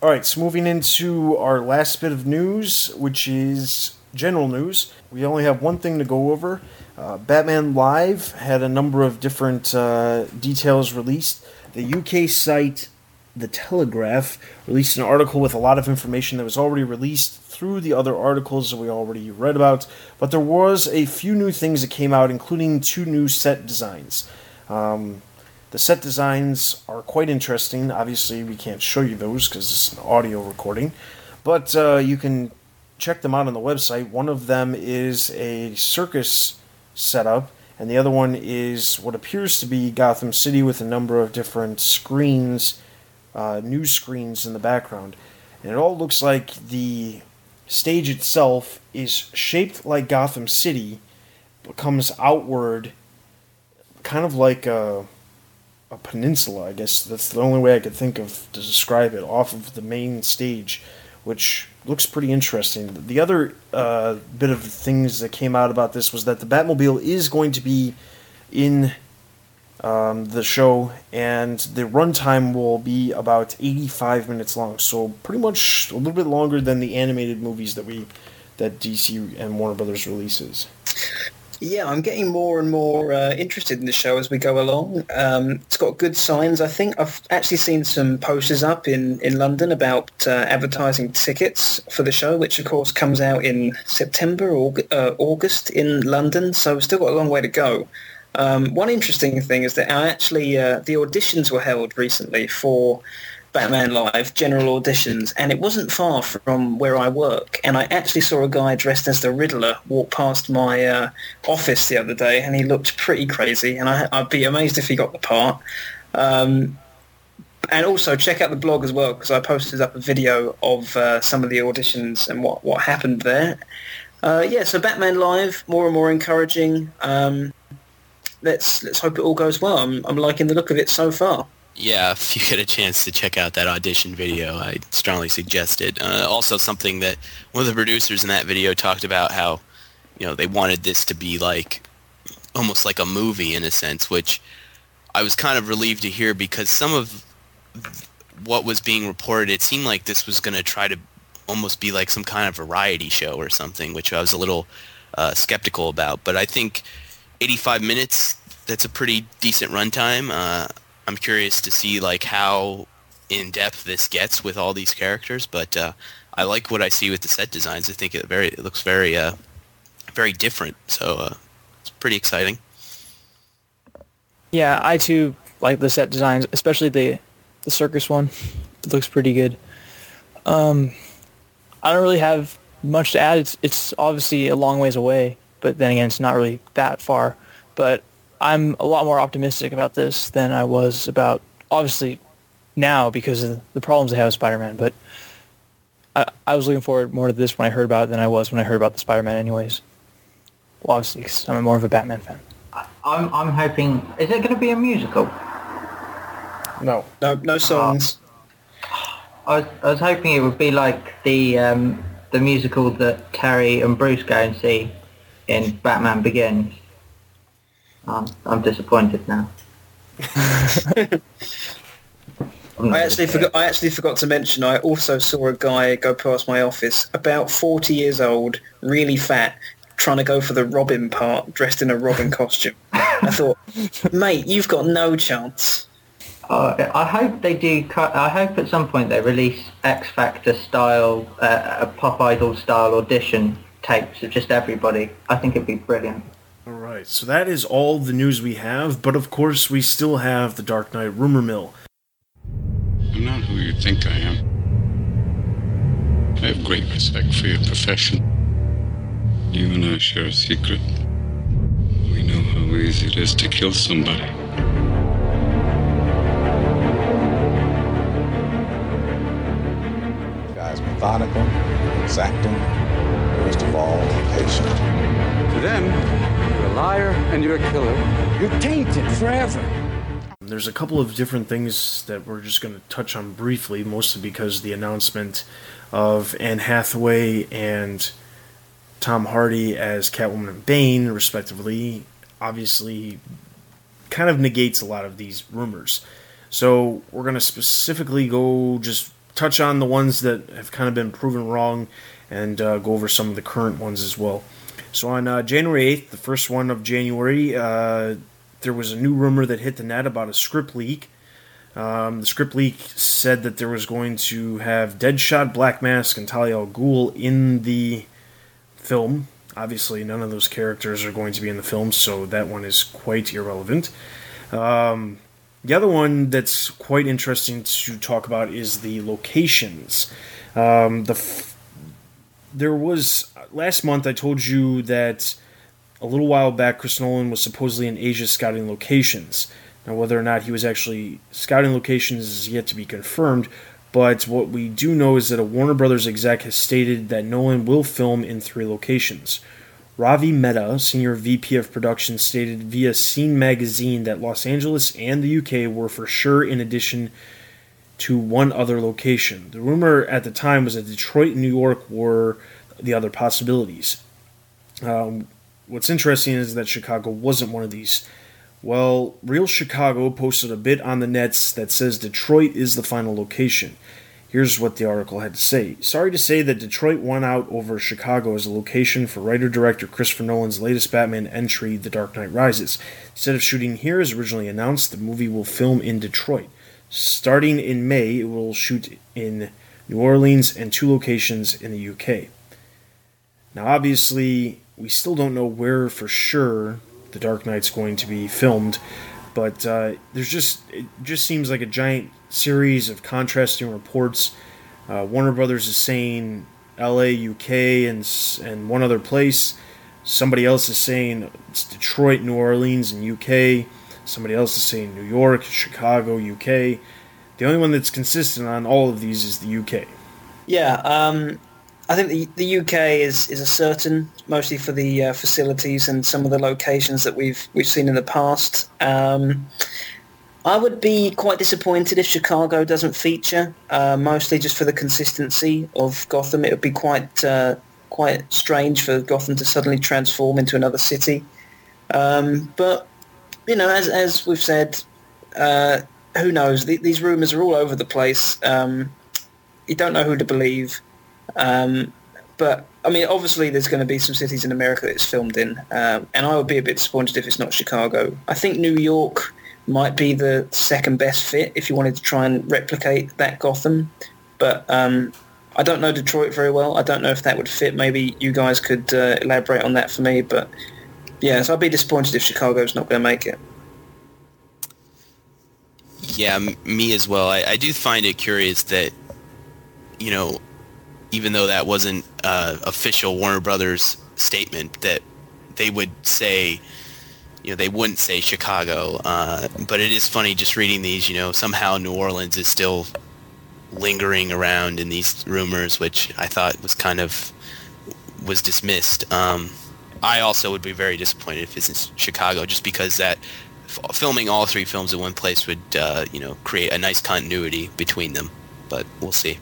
All right, so moving into our last bit of news, which is general news. We only have one thing to go over. Uh, Batman Live had a number of different uh, details released. The UK site, The Telegraph, released an article with a lot of information that was already released through the other articles that we already read about. But there was a few new things that came out, including two new set designs. Um, the set designs are quite interesting. Obviously, we can't show you those because it's an audio recording, but uh, you can check them out on the website. One of them is a circus setup, and the other one is what appears to be Gotham City with a number of different screens, uh, news screens in the background. And it all looks like the stage itself is shaped like Gotham City, but comes outward, kind of like a a peninsula. I guess that's the only way I could think of to describe it off of the main stage, which looks pretty interesting. The other uh, bit of things that came out about this was that the Batmobile is going to be in um, the show, and the runtime will be about 85 minutes long. So pretty much a little bit longer than the animated movies that we that DC and Warner Brothers releases. Yeah, I'm getting more and more uh, interested in the show as we go along. Um, it's got good signs, I think. I've actually seen some posters up in, in London about uh, advertising tickets for the show, which of course comes out in September or uh, August in London. So we've still got a long way to go. Um, one interesting thing is that I actually uh, the auditions were held recently for Batman Live general auditions, and it wasn't far from where I work. And I actually saw a guy dressed as the Riddler walk past my uh, office the other day, and he looked pretty crazy. And I, would be amazed if he got the part. Um, and also check out the blog as well because I posted up a video of uh, some of the auditions and what, what happened there. Uh, yeah, so Batman Live, more and more encouraging. Um, let's let's hope it all goes well. I'm, I'm liking the look of it so far. Yeah, if you get a chance to check out that audition video, I strongly suggest it. Uh, also, something that one of the producers in that video talked about how, you know, they wanted this to be like almost like a movie in a sense, which I was kind of relieved to hear because some of what was being reported, it seemed like this was going to try to almost be like some kind of variety show or something, which I was a little uh, skeptical about. But I think 85 minutes, that's a pretty decent runtime. Uh, I'm curious to see like how in depth this gets with all these characters, but uh, I like what I see with the set designs. I think it very it looks very uh, very different, so uh, it's pretty exciting. Yeah, I too like the set designs, especially the the circus one. It looks pretty good. Um, I don't really have much to add. It's it's obviously a long ways away, but then again, it's not really that far. But I'm a lot more optimistic about this than I was about obviously now because of the problems they have with Spider-Man. But I, I was looking forward more to this when I heard about it than I was when I heard about the Spider-Man. Anyways, well, obviously, because I'm more of a Batman fan. I'm I'm hoping. Is it going to be a musical? No. No, no songs. I was I was hoping it would be like the um, the musical that Terry and Bruce go and see in Batman Begins. Um, I'm disappointed now. I actually forgot. I actually forgot to mention. I also saw a guy go past my office, about forty years old, really fat, trying to go for the Robin part, dressed in a Robin costume. I thought, mate, you've got no chance. Uh, I hope they do. Cut, I hope at some point they release X Factor style, uh, a pop idol style audition tapes of just everybody. I think it'd be brilliant. All right, so that is all the news we have, but of course we still have the Dark Knight rumor mill. I'm not who you think I am. I have great respect for your profession. You and I share a secret. We know how easy it is to kill somebody. guy's methodical, exacting, most of all, patient. To them, you're a liar and you're a killer. You're tainted forever. There's a couple of different things that we're just going to touch on briefly, mostly because the announcement of Anne Hathaway and Tom Hardy as Catwoman and Bane, respectively, obviously kind of negates a lot of these rumors. So we're going to specifically go just touch on the ones that have kind of been proven wrong and uh, go over some of the current ones as well. So on uh, January 8th, the first one of January, uh, there was a new rumor that hit the net about a script leak. Um, the script leak said that there was going to have Deadshot, Black Mask, and Talia al Ghul in the film. Obviously, none of those characters are going to be in the film, so that one is quite irrelevant. Um, the other one that's quite interesting to talk about is the locations. Um, the f- there was last month I told you that a little while back Chris Nolan was supposedly in Asia scouting locations. Now, whether or not he was actually scouting locations is yet to be confirmed, but what we do know is that a Warner Brothers exec has stated that Nolan will film in three locations. Ravi Mehta, senior VP of production, stated via Scene magazine that Los Angeles and the UK were for sure in addition to one other location. The rumor at the time was that Detroit and New York were the other possibilities. Um, what's interesting is that Chicago wasn't one of these. Well, Reel Chicago posted a bit on the nets that says Detroit is the final location. Here's what the article had to say. Sorry to say that Detroit won out over Chicago as a location for writer director Christopher Nolan's latest Batman entry, The Dark Knight Rises. Instead of shooting here as originally announced, the movie will film in Detroit. Starting in May, it will shoot in New Orleans and two locations in the UK. Now, obviously, we still don't know where for sure The Dark Knight's going to be filmed, but uh, there's just it just seems like a giant series of contrasting reports. Uh, Warner Brothers is saying L.A., UK, and and one other place. Somebody else is saying it's Detroit, New Orleans, and UK. Somebody else is saying New York, Chicago, UK. The only one that's consistent on all of these is the UK. Yeah, um, I think the, the UK is, is a certain, mostly for the uh, facilities and some of the locations that we've we've seen in the past. Um, I would be quite disappointed if Chicago doesn't feature, uh, mostly just for the consistency of Gotham. It would be quite uh, quite strange for Gotham to suddenly transform into another city. Um, but you know, as as we've said, uh, who knows? The, these rumors are all over the place. Um, you don't know who to believe. Um, but I mean, obviously, there's going to be some cities in America that it's filmed in, um, and I would be a bit disappointed if it's not Chicago. I think New York might be the second best fit if you wanted to try and replicate that Gotham, but um, I don't know Detroit very well. I don't know if that would fit. Maybe you guys could uh, elaborate on that for me, but yeah, so I'd be disappointed if Chicago's not going to make it. Yeah, m- me as well. I, I do find it curious that, you know, even though that wasn't uh, official Warner Brothers statement, that they would say, you know, they wouldn't say Chicago. Uh, but it is funny just reading these. You know, somehow New Orleans is still lingering around in these rumors, which I thought was kind of was dismissed. Um, I also would be very disappointed if it's in Chicago, just because that f- filming all three films in one place would, uh, you know, create a nice continuity between them. But we'll see.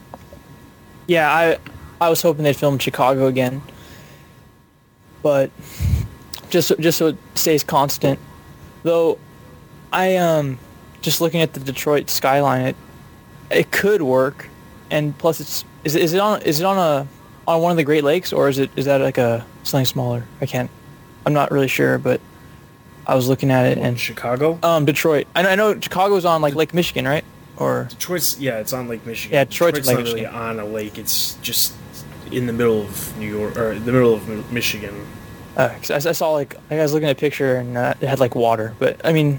Yeah, I I was hoping they'd film Chicago again, but just just so it stays constant. Though, I um just looking at the Detroit skyline, it it could work, and plus it's is is it on is it on a on one of the Great Lakes or is it is that like a something smaller? I can't. I'm not really sure, but I was looking at it and Chicago. Um, Detroit. I know, I know Chicago's on like Lake Michigan, right? Or Detroit's yeah, it's on Lake Michigan. Yeah, Detroit's Detroit's Lake not really on a lake. It's just in the middle of New York or the middle of Mi- Michigan. Uh, 'cause I, I saw like I was looking at a picture and uh, it had like water, but I mean,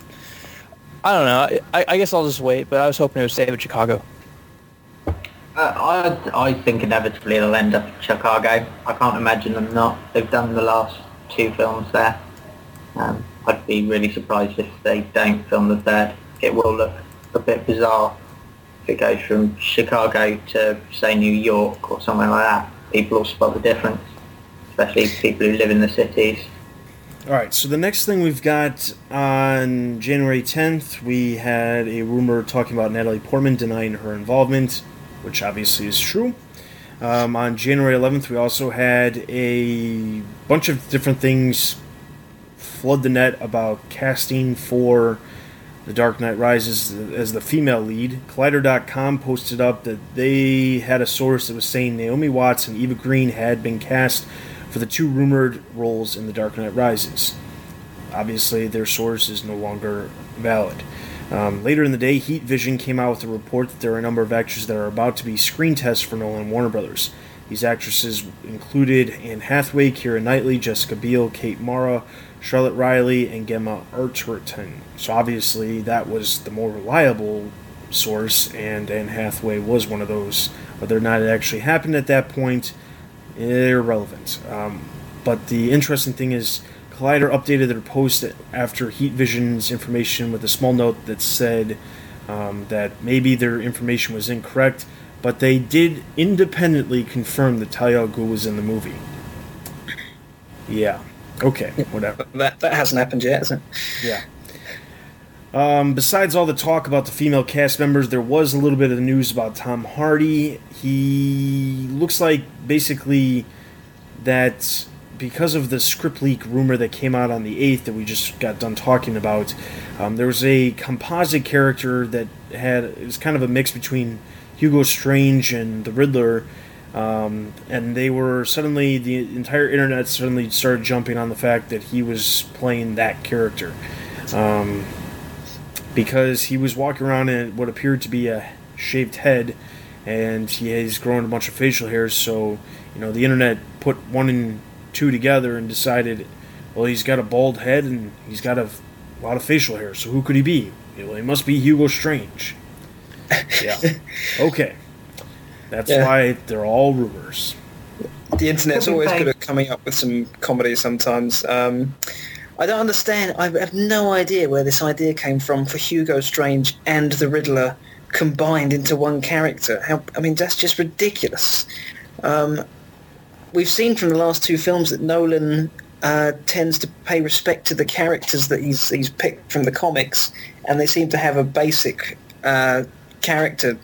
I don't know. I, I guess I'll just wait. But I was hoping it would stay with Chicago. Uh, I I think inevitably they'll end up in Chicago. I can't imagine them not. They've done the last two films there. Um, I'd be really surprised if they don't film the third. It will look a bit bizarre if it goes from Chicago to say New York or somewhere like that. People will spot the difference, especially people who live in the cities. All right, so the next thing we've got on January 10th, we had a rumor talking about Natalie Portman denying her involvement, which obviously is true. Um, on January 11th, we also had a bunch of different things flood the net about casting for The Dark Knight Rises as the female lead. Collider.com posted up that they had a source that was saying Naomi Watts and Eva Green had been cast for the two rumored roles in The Dark Knight Rises. Obviously, their source is no longer valid. Um, later in the day, Heat Vision came out with a report that there are a number of actors that are about to be screen tests for Nolan and Warner Brothers. These actresses included Anne Hathaway, Keira Knightley, Jessica Biel, Kate Mara, Charlotte Riley, and Gemma Arterton. So obviously, that was the more reliable source, and Anne Hathaway was one of those. Whether or not it actually happened at that point, irrelevant. Um, but the interesting thing is, Collider updated their post after Heat Vision's information with a small note that said um, that maybe their information was incorrect, but they did independently confirm that Talia al Ghul was in the movie. Yeah. Okay. Whatever. That that hasn't happened yet, has it? Yeah. Um, besides all the talk about the female cast members, there was a little bit of news about Tom Hardy. He looks like basically that because of the script leak rumor that came out on the 8th that we just got done talking about, um, there was a composite character that had, it was kind of a mix between Hugo Strange and the Riddler. Um, and they were suddenly, the entire internet suddenly started jumping on the fact that he was playing that character. Um, because he was walking around in what appeared to be a shaved head, and he has grown a bunch of facial hairs. So, you know, the internet put one and two together and decided, well, he's got a bald head and he's got a lot of facial hair. So who could he be? Well, he must be Hugo Strange. yeah. Okay. That's Yeah. why they're all rumors. The internet's always good at coming up with some comedy sometimes. Um, I don't understand. I have no idea where this idea came from for Hugo Strange and the Riddler combined into one character. How? I mean, that's just ridiculous. Um, we've seen from the last two films that Nolan uh, tends to pay respect to the characters that he's he's picked from the comics, and they seem to have a basic uh, character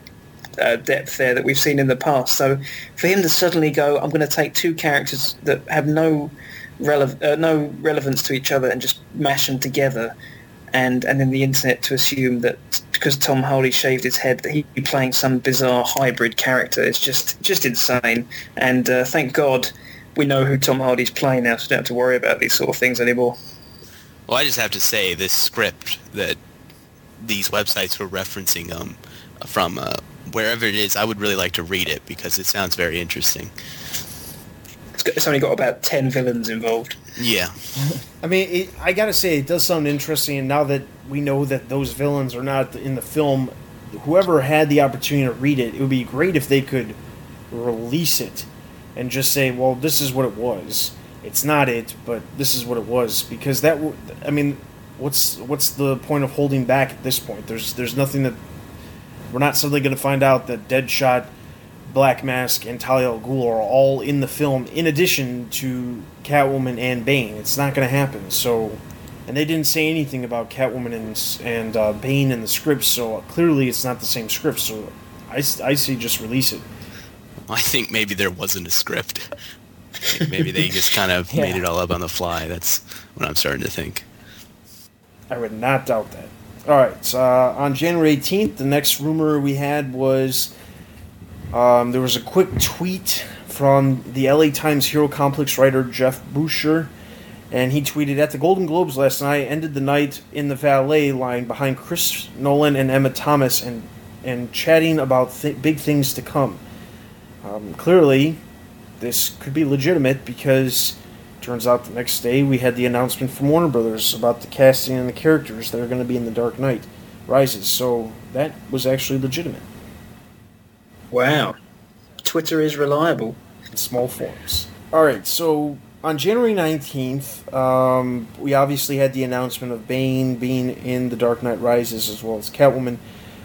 uh, depth there that we've seen in the past. So for him to suddenly go, I'm going to take two characters that have no rele- uh, no relevance to each other and just mash them together, and and then the internet to assume that because Tom Hardy shaved his head that he'd be playing some bizarre hybrid character. It's just just insane. And uh, thank God we know who Tom Hardy's playing now, so we don't have to worry about these sort of things anymore. Well, I just have to say this script that these websites were referencing um, from uh, wherever it is, I would really like to read it because it sounds very interesting. It's, got, it's only got about ten villains involved. Yeah. I mean, it, I gotta say, it does sound interesting. And now that we know that those villains are not in the film, whoever had the opportunity to read it, it would be great if they could release it and just say, "Well, this is what it was. It's not it, but this is what it was." Because that, w- I mean, what's what's the point of holding back at this point? There's there's nothing that we're not suddenly going to find out that Deadshot, Black Mask, and Talia al Ghul are all in the film, in addition to Catwoman and Bane. It's not going to happen. So, and they didn't say anything about Catwoman and and uh, Bane in the script. So clearly, it's not the same script. So, I say just release it. I think maybe there wasn't a script. Maybe they just kind of Yeah. made it all up on the fly. That's what I'm starting to think. I would not doubt that. All right. So, uh, on January 18th, the next rumor we had was um, there was a quick tweet from the LA Times Hero Complex writer Geoff Boucher, and he tweeted at the Golden Globes last night. Ended the night in the valet line behind Chris Nolan and Emma Thomas, and and chatting about th- big things to come. Um, clearly, this could be legitimate because turns out the next day we had the announcement from Warner Brothers about the casting and the characters that are going to be in The Dark Knight Rises. So that was actually legitimate Wow, Twitter is reliable. in small forms. All right, so on January 19th, um, we obviously had the announcement of Bane being in The Dark Knight Rises as well as Catwoman.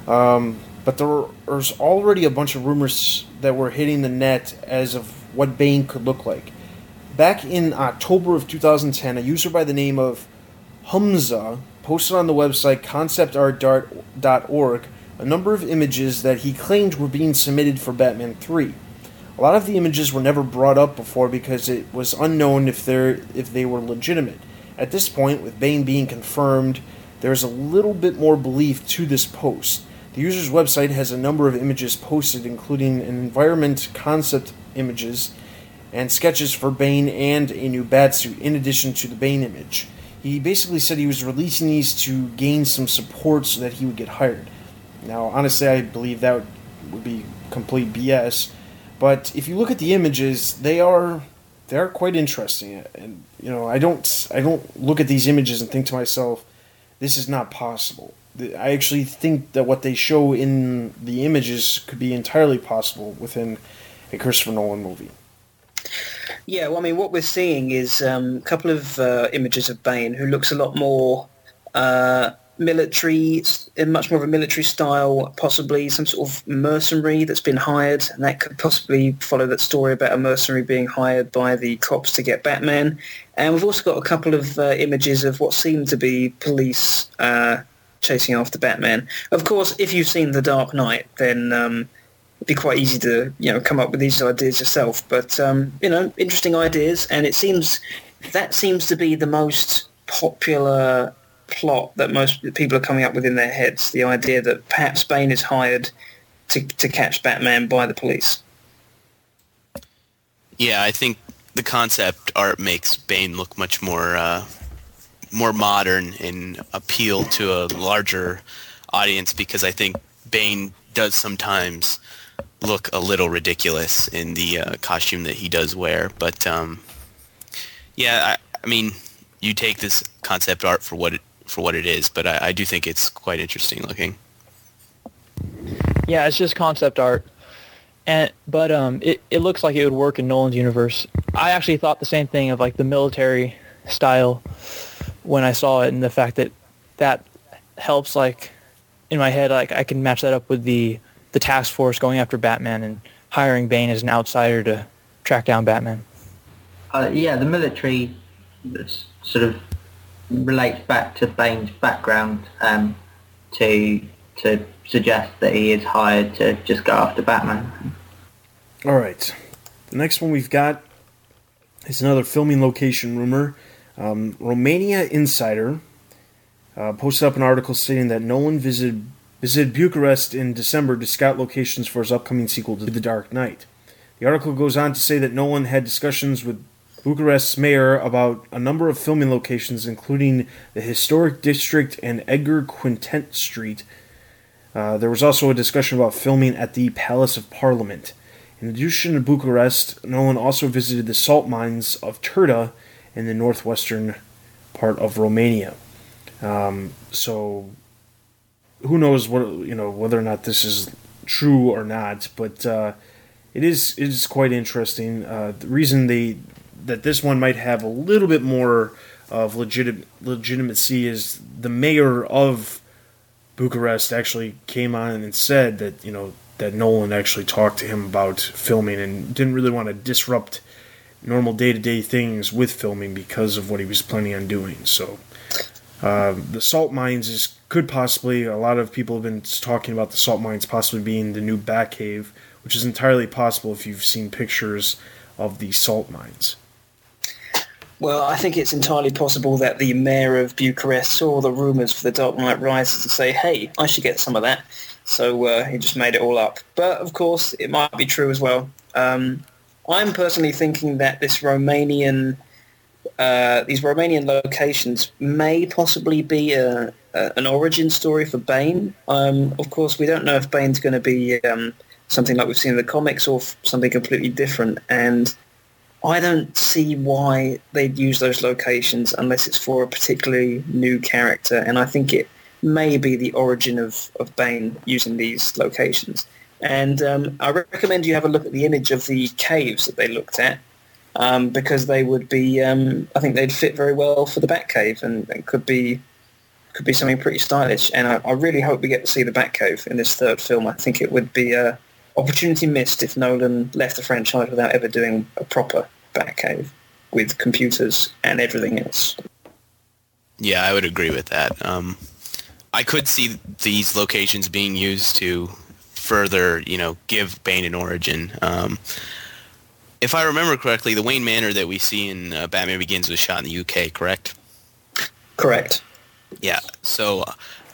Um, but there was already a bunch of rumors that were hitting the net as of what Bane could look like. Back in October of 2010, a user by the name of Humza posted on the website conceptart.org a number of images that he claimed were being submitted for Batman 3. A lot of the images were never brought up before because it was unknown if they if they were legitimate. At this point, with Bane being confirmed, there's a little bit more belief to this post. The user's website has a number of images posted, including an environment concept images and sketches for Bane and a new Batsuit, in addition to the Bane image. He basically said he was releasing these to gain some support so that he would get hired. Now, honestly, I believe that would be complete BS. But if you look at the images, they are they are quite interesting. And you know, I don't I don't look at these images and think to myself, this is not possible. I actually think that what they show in the images could be entirely possible within a Christopher Nolan movie. Yeah, well, I mean, what we're seeing is um, a couple of uh, images of Bane, who looks a lot more uh, military, in much more of a military style, possibly some sort of mercenary that's been hired, and that could possibly follow that story about a mercenary being hired by the cops to get Batman. And we've also got a couple of uh, images of what seem to be police uh, chasing after Batman. Of course, if you've seen The Dark Knight, then um, it'd be quite easy to you know come up with these ideas yourself. But um, you know, interesting ideas, and it seems that seems to be the most popular plot that most people are coming up with in their heads. The idea that perhaps Bane is hired to to catch Batman by the police. Yeah, I think the concept art makes Bane look much more uh, more modern and appeal to a larger audience because I think Bane does sometimes look a little ridiculous in the uh, costume that he does wear. But um, yeah, I, I, mean, you take this concept art for what it for what it is, but I, I do think it's quite interesting looking. Yeah, it's just concept art, and but um, it it looks like it would work in Nolan's universe. I actually thought the same thing of like the military style when I saw it, and the fact that that helps like in my head, like I can match that up with the the task force going after Batman and hiring Bane as an outsider to track down Batman. Uh, yeah, the military sort of relates back to Bane's background um, to to suggest that he is hired to just go after Batman. All right, the next one we've got is another filming location rumor. Um, Romania Insider uh, posted up an article stating that Nolan visited visited Bucharest in December to scout locations for his upcoming sequel to The Dark Knight. The article goes on to say that Nolan had discussions with Bucharest's mayor about a number of filming locations, including the historic district and Edgar Quinet Street. Uh, there was also a discussion about filming at the Palace of Parliament. In addition to Bucharest, Nolan also visited the salt mines of Turda in the northwestern part of Romania. Um, so, who knows what you know whether or not this is true or not, but uh, it is it is quite interesting. Uh, the reason they that this one might have a little bit more of legit legitimacy is the mayor of Bucharest actually came on and said that you know that Nolan actually talked to him about filming and didn't really want to disrupt normal day to day things with filming because of what he was planning on doing. So uh, the salt mines is could possibly a lot of people have been talking about the salt mines possibly being the new Batcave, which is entirely possible if you've seen pictures of the salt mines. Well, I think it's entirely possible that the mayor of Bucharest saw the rumours for the Dark Knight Rises and say, "Hey, I should get some of that." So uh, he just made it all up. But of course, it might be true as well. Um, I'm personally thinking that this Romanian, uh, these Romanian locations may possibly be a, a, an origin story for Bane. Um, of course, we don't know if Bane's going to be um, something like we've seen in the comics or something completely different. And I don't see why they'd use those locations unless it's for a particularly new character. And I think it may be the origin of, of Bane using these locations. And um, I recommend you have a look at the image of the caves that they looked at um, because they would be, um, I think they'd fit very well for the Batcave and, and could be could be something pretty stylish. And I, I, really hope we get to see the Batcave in this third film. I think it would be a opportunity missed if Nolan left the franchise without ever doing a proper Batcave with computers and everything else. Yeah, I would agree with that. Um, I could see these locations being used to further, you know, give Bane an origin. Um, if I remember correctly, the Wayne Manor that we see in uh, Batman Begins was shot in the UK, correct? Correct. Yeah. So,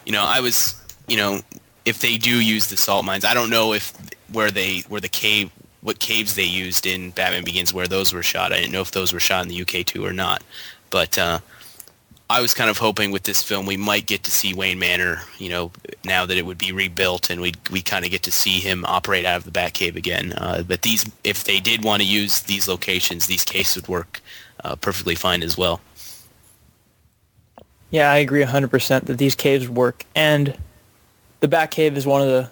you know, I was, you know, if they do use the salt mines, I don't know if where they where the cave what caves they used in Batman Begins where those were shot. I didn't know if those were shot in the UK too or not. But uh, I was kind of hoping with this film we might get to see Wayne Manor, you know, now that it would be rebuilt and we we kind of get to see him operate out of the Batcave again. Uh, but these, if they did want to use these locations, these caves would work uh, perfectly fine as well. Yeah, I agree 100% that these caves work. And the Batcave is one of the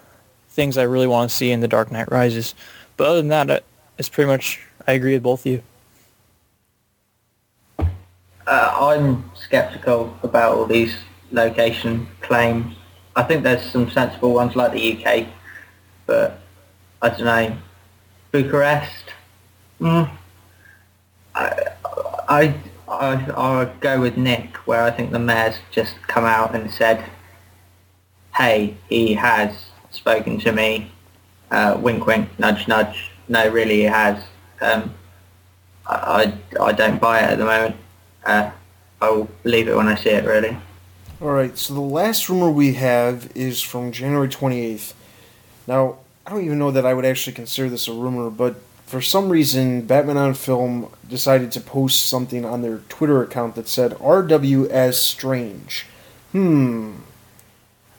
things I really want to see in The Dark Knight Rises. But other than that, it's pretty much, I agree with both of you. Uh, I'm skeptical about all these location claims. I think there's some sensible ones like the UK, but I don't know. Bucharest? Mm, I, I, I, I go with Nick, where I think the mayor's just come out and said, hey, he has spoken to me. Uh, wink, wink, nudge, nudge. No, really, he has. Um, I, I, don't buy it at the moment. Uh, I will believe it when I see it, really. All right, so the last rumor we have is from January 28th. Now, I don't even know that I would actually consider this a rumor, but for some reason, Batman on Film decided to post something on their Twitter account that said RW as Strange. Hmm.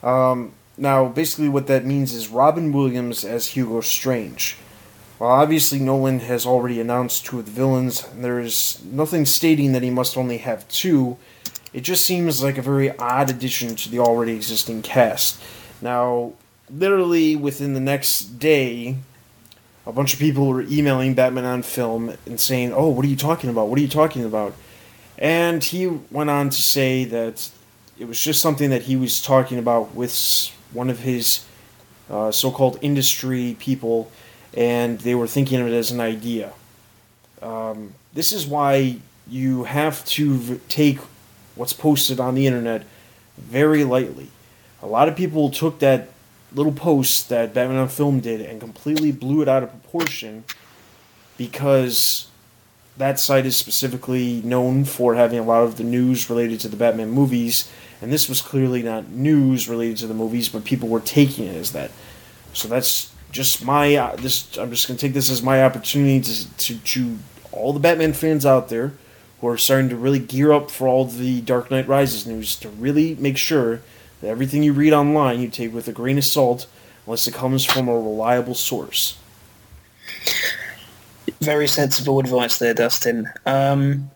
Um, now, basically, what that means is Robin Williams as Hugo Strange. Well, obviously, Nolan has already announced two of the villains, and there is nothing stating that he must only have two. It just seems like a very odd addition to the already existing cast. Now, literally within the next day, a bunch of people were emailing Batman on film and saying, Oh, what are you talking about? What are you talking about? And he went on to say that it was just something that he was talking about with one of his uh, so called industry people, and they were thinking of it as an idea. Um, this is why you have to v- take what's posted on the internet very lightly. A lot of people took that little post that Batman on Film did and completely blew it out of proportion because that site is specifically known for having a lot of the news related to the Batman movies, and this was clearly not news related to the movies, but people were taking it as that. So that's just my uh, this. I'm just gonna take this as my opportunity to to to all the Batman fans out there who are starting to really gear up for all the Dark Knight Rises news to really make sure that everything you read online you take with a grain of salt unless it comes from a reliable source. Very sensible advice there, Dustin. Um,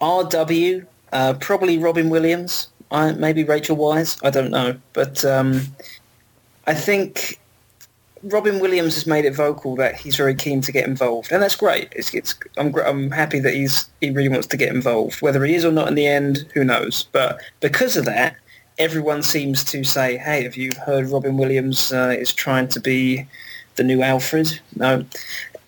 RW, uh, probably Robin Williams, uh, maybe Rachel Wise. I don't know, but um, I think Robin Williams has made it vocal that he's very keen to get involved, and that's great. It's, it's I'm I'm happy that he's he really wants to get involved. Whether he is or not in the end, who knows? But because of that, everyone seems to say, "Hey, have you heard Robin Williams uh, is trying to be the new Alfred?" No,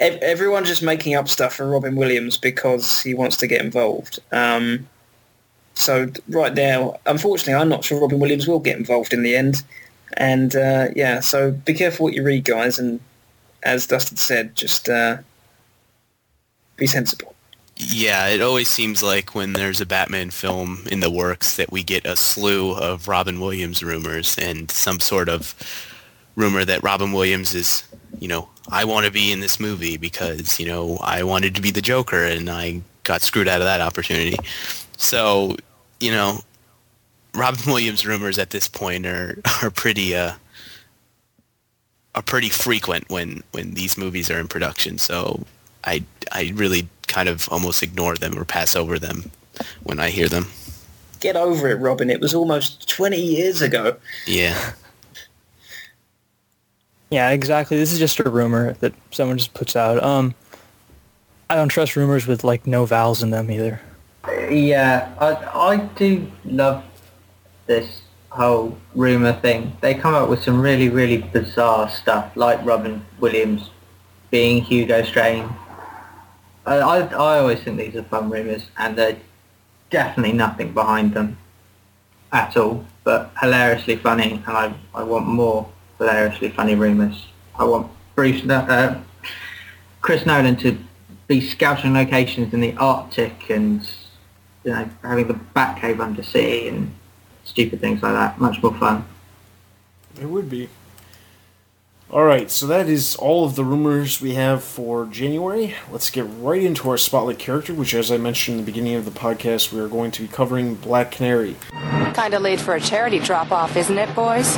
Ev- everyone's just making up stuff for Robin Williams because he wants to get involved. Um, so right now, unfortunately, I'm not sure Robin Williams will get involved in the end. And uh, yeah, so be careful what you read, guys. And as Dustin said, just uh, be sensible. Yeah, it always seems like when there's a Batman film in the works that we get a slew of Robin Williams rumors and some sort of rumor that Robin Williams is, you know, I want to be in this movie because, you know, I wanted to be the Joker and I got screwed out of that opportunity. So, you know, Robin Williams rumors at this point are are pretty uh are pretty frequent when when these movies are in production. So I I really kind of almost ignore them or pass over them when I hear them. Get over it, Robin. It was almost 20 years ago. Yeah. Yeah, exactly. This is just a rumor that someone just puts out. Um, I don't trust rumors with like no vowels in them either. Yeah, I, I do love this whole rumor thing. They come up with some really, really bizarre stuff, like Robin Williams being Hugo Strange. I, I, I always think these are fun rumors, and they're definitely nothing behind them at all, but hilariously funny, and I, I want more hilariously funny rumors. I want Bruce, uh, Chris Nolan to be scouting locations in the Arctic and you know having the Bat Batcave undersea and stupid things like that. Much more fun. It would be. All right, so that is all of the rumors we have for January. Let's get right into our spotlight character, which, as I mentioned in the beginning of the podcast, we are going to be covering Black Canary. Kinda late for a charity drop off, isn't it, boys?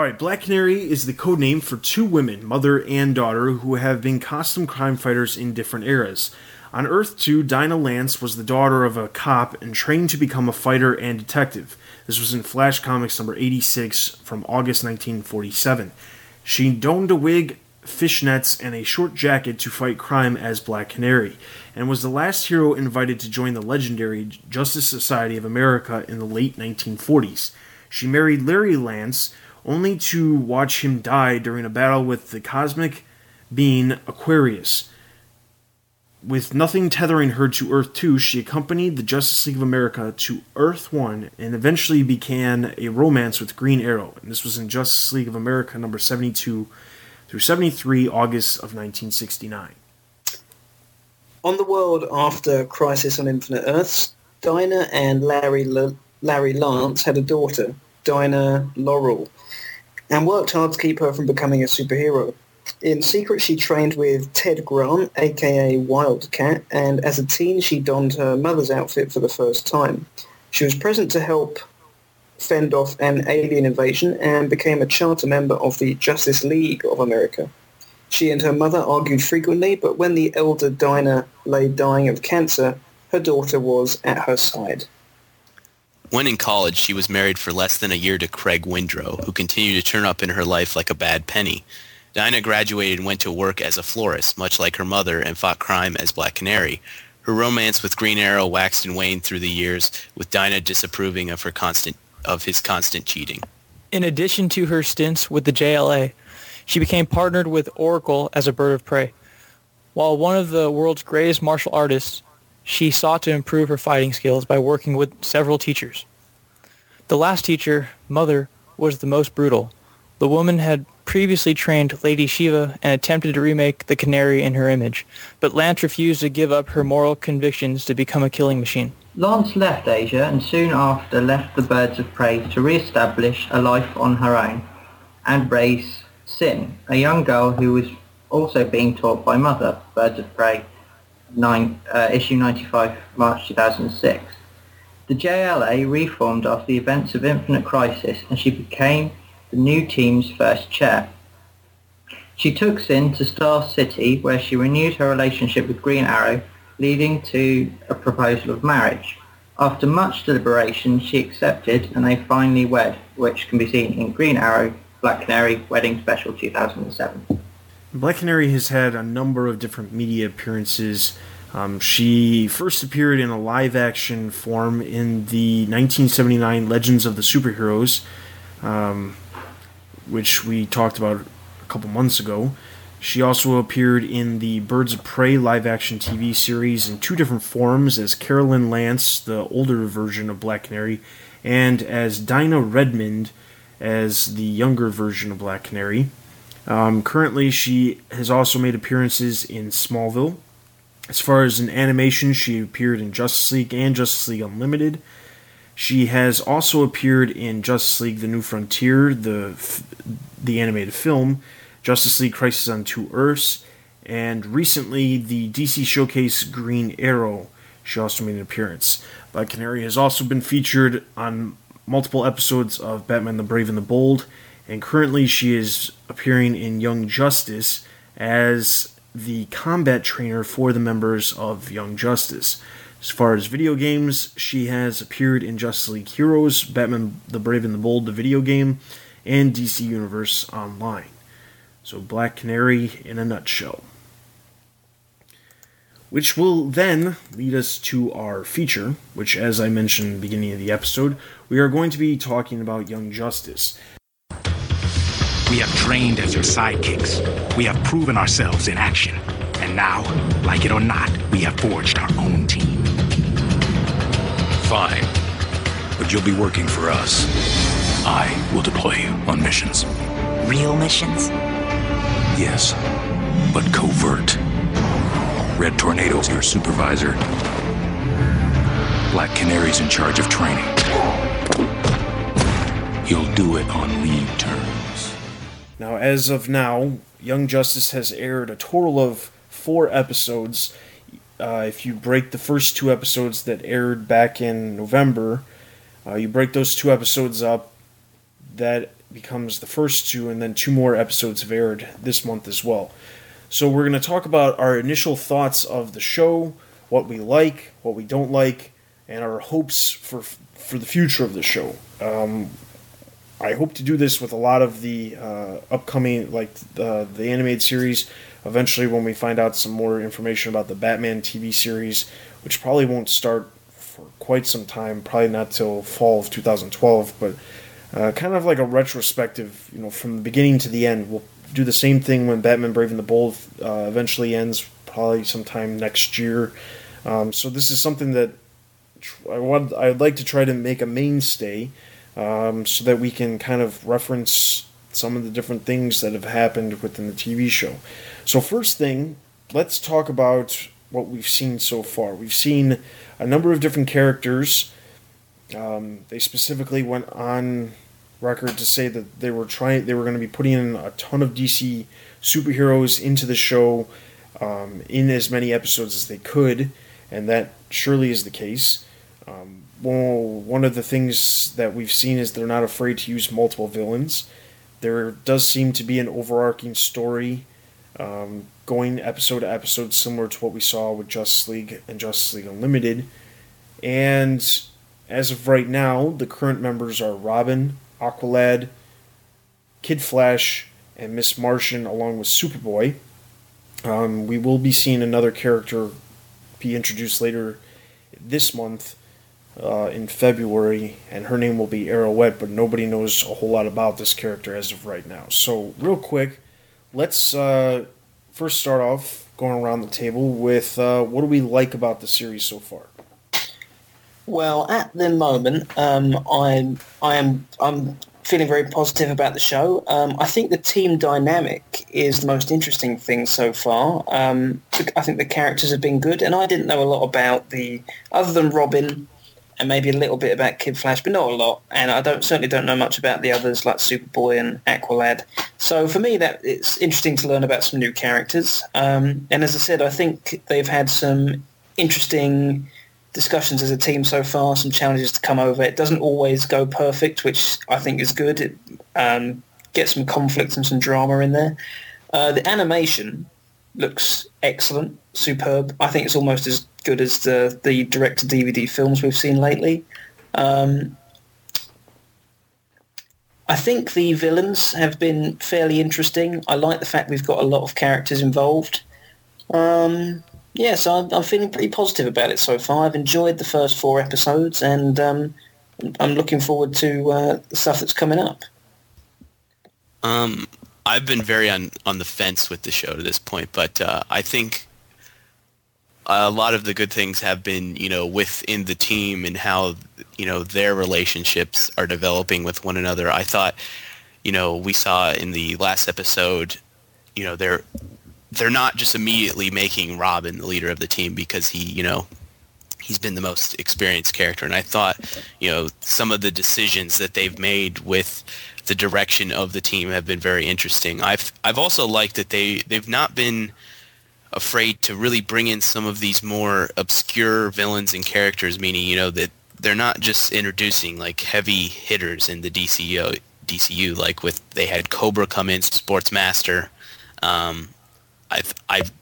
All right, Black Canary is the code name for two women, mother and daughter, who have been costume crime fighters in different eras. On Earth 2, Dinah Lance was the daughter of a cop and trained to become a fighter and detective. This was in Flash Comics number 86 from August 1947. She donned a wig, fishnets, and a short jacket to fight crime as Black Canary, and was the last hero invited to join the legendary Justice Society of America in the late 1940s. She married Larry Lance, only to watch him die during a battle with the cosmic being Aquarius. With nothing tethering her to Earth 2, she accompanied the Justice League of America to Earth 1 and eventually began a romance with Green Arrow. And this was in Justice League of America number 72 through 73, August of 1969. On the world after Crisis on Infinite Earths, Dinah and Larry L- Larry Lance had a daughter, Dinah Laurel, and worked hard to keep her from becoming a superhero. In secret, she trained with Ted Grant, aka Wildcat, and as a teen, she donned her mother's outfit for the first time. She was present to help fend off an alien invasion and became a charter member of the Justice League of America. She and her mother argued frequently, but when the elder Dinah lay dying of cancer, her daughter was at her side. When in college, she was married for less than a year to Craig Windrow, who continued to turn up in her life like a bad penny. Dinah graduated and went to work as a florist, much like her mother, and fought crime as Black Canary. Her romance with Green Arrow waxed and waned through the years, with Dinah disapproving of her constant of his constant cheating. In addition to her stints with the JLA, she became partnered with Oracle as a bird of prey. While one of the world's greatest martial artists, she sought to improve her fighting skills by working with several teachers. The last teacher, Mother, was the most brutal. The woman had previously trained Lady Shiva and attempted to remake the Canary in her image, but Lance refused to give up her moral convictions to become a killing machine. Lance left Asia and soon after left the Birds of Prey to re-establish a life on her own and raise Sin, a young girl who was also being taught by Mother, Birds of Prey, nine, uh, issue 95, March 2006. The JLA reformed after the events of Infinite Crisis and she became the new team's first chair. She took Sin to Star City where she renewed her relationship with Green Arrow, leading to a proposal of marriage. After much deliberation, she accepted and they finally wed, which can be seen in Green Arrow, Black Canary, Wedding Special 2007. Black Canary has had a number of different media appearances. Um, she first appeared in a live action form in the 1979 Legends of the Superheroes, um, which we talked about a couple months ago. She also appeared in the Birds of Prey live action TV series in two different forms as Carolyn Lance, the older version of Black Canary, and as Dinah Redmond as the younger version of Black Canary. Um, currently, she has also made appearances in Smallville. As far as an animation, she appeared in Justice League and Justice League Unlimited. She has also appeared in Justice League: The New Frontier, the the animated film, Justice League: Crisis on Two Earths, and recently the DC Showcase Green Arrow. She also made an appearance. Black Canary has also been featured on multiple episodes of Batman: The Brave and the Bold and currently she is appearing in Young Justice as the combat trainer for the members of Young Justice. As far as video games, she has appeared in Justice League Heroes, Batman the Brave and the Bold, the video game, and DC Universe Online. So, Black Canary in a nutshell. Which will then lead us to our feature, which, as I mentioned in the beginning of the episode, we are going to be talking about Young Justice. We have trained as your sidekicks. We have proven ourselves in action. And now, like it or not, we have forged our own team. Fine. But you'll be working for us. I will deploy you on missions. Real missions? Yes, but covert. Red Tornado's your supervisor. Black Canary's in charge of training. He'll do it on leave terms. Now, as of now, Young Justice has aired a total of four episodes. Uh, if you break the first two episodes that aired back in November, uh, you break those two episodes up, that becomes the first two, and then two more episodes have aired this month as well. So, we're going to talk about our initial thoughts of the show, what we like, what we don't like, and our hopes for for the future of the show. Um, I hope to do this with a lot of the uh, upcoming, like the the animated series. Eventually, when we find out some more information about the Batman TV series, which probably won't start for quite some time, probably not till fall of 2012, but uh, kind of like a retrospective, you know, from the beginning to the end. We'll do the same thing when Batman Brave and the Bold uh, eventually ends, probably sometime next year. Um, so this is something that I want. I'd like to try to make a mainstay um, so that we can kind of reference some of the different things that have happened within the TV show. So, first thing, let's talk about what we've seen so far. We've seen a number of different characters. Um, they specifically went on record to say that they were trying, they were going to be putting in a ton of DC superheroes into the show um, in as many episodes as they could, and that surely is the case. Um, well, one of the things that we've seen is they're not afraid to use multiple villains. There does seem to be an overarching story um, going episode to episode, similar to what we saw with Justice League and Justice League Unlimited. And as of right now, the current members are Robin, Aqualad, Kid Flash, and Miss Martian, along with Superboy. Um, we will be seeing another character be introduced later this month uh, in February, and her name will be Arrowette, but nobody knows a whole lot about this character as of right now. So, real quick, let's uh, first start off going around the table with uh, what do we like about the series so far? Well, at the moment, um, I'm I am I'm feeling very positive about the show. Um, I think the team dynamic is the most interesting thing so far. Um, I think the characters have been good, and I didn't know a lot about the other than Robin and maybe a little bit about Kid Flash, but not a lot. And I don't certainly don't know much about the others like Superboy and Aqualad. So for me, that it's interesting to learn about some new characters. Um, and as I said, I think they've had some interesting discussions as a team so far, some challenges to come over. It doesn't always go perfect, which I think is good. It um, gets some conflict and some drama in there. Uh, the animation looks excellent, superb. I think it's almost as good as the the direct to DVD films we've seen lately. Um, I think the villains have been fairly interesting. I like the fact we've got a lot of characters involved. Um, yeah, so I'm, I'm, feeling pretty positive about it so far. I've enjoyed the first four episodes, and um, I'm looking forward to uh, the stuff that's coming up. Um, I've been very on on the fence with the show to this point, but uh, I think a lot of the good things have been, you know, within the team and how, you know, their relationships are developing with one another. I thought, you know, we saw in the last episode, you know, they're they're not just immediately making Robin the leader of the team because he, you know, he's been the most experienced character. And I thought, you know, some of the decisions that they've made with the direction of the team have been very interesting. I've I've also liked that they they've not been afraid to really bring in some of these more obscure villains and characters, meaning you know that they're not just introducing like heavy hitters in the DCU. DCU like with they had Cobra come in, Sportsmaster. Um, I've I've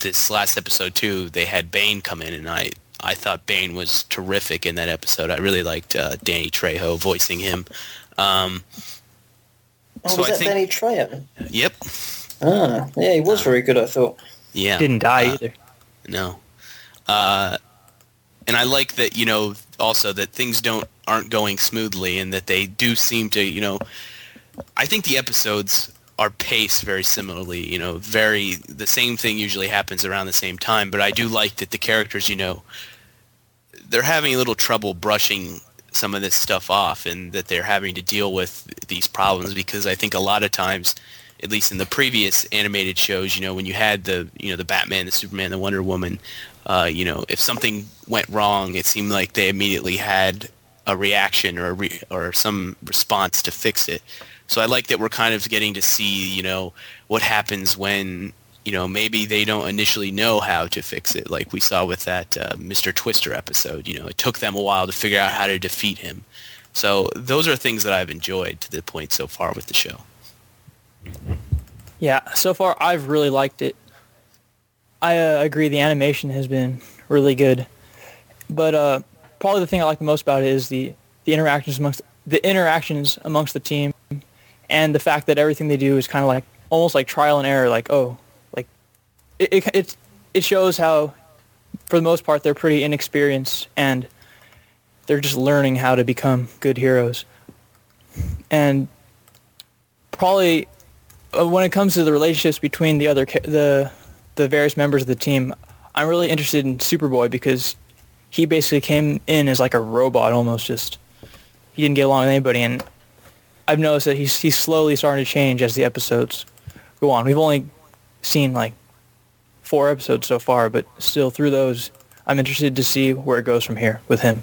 this last episode too. They had Bane come in, and I I thought Bane was terrific in that episode. I really liked uh, Danny Trejo voicing him. Um, oh, so was I that think, Danny Trejo? Yep. Ah, yeah, he was very good. I thought. Yeah. Didn't die uh, either. No. Uh, and I like that, you know, also that things don't aren't going smoothly and that they do seem to, you know, I think the episodes are paced very similarly, you know, very the same thing usually happens around the same time, but I do like that the characters, you know, they're having a little trouble brushing some of this stuff off and that they're having to deal with these problems because I think a lot of times at least in the previous animated shows, you know, when you had the, you know, the Batman, the Superman, the Wonder Woman, uh, you know, if something went wrong, it seemed like they immediately had a reaction or a re- or some response to fix it. So I like that we're kind of getting to see, you know, what happens when, you know, maybe they don't initially know how to fix it, like we saw with that uh, Mr. Twister episode. You know, it took them a while to figure out how to defeat him. So those are things that I've enjoyed to the point so far with the show. Yeah, so far I've really liked it. I uh, agree the animation has been really good, but uh, probably the thing I like the most about it is the the interactions amongst the interactions amongst the team, and the fact that everything they do is kind of like almost like trial and error. Like oh, it it, it shows how, for the most part, they're pretty inexperienced and they're just learning how to become good heroes, and probably uh, when it comes to the relationships between the other the the various members of the team, I'm really interested in Superboy because he basically came in as like a robot almost. Just he didn't get along with anybody, and I've noticed that he's he's slowly starting to change as the episodes go on. We've only seen like four episodes so far, but still through those, I'm interested to see where it goes from here with him.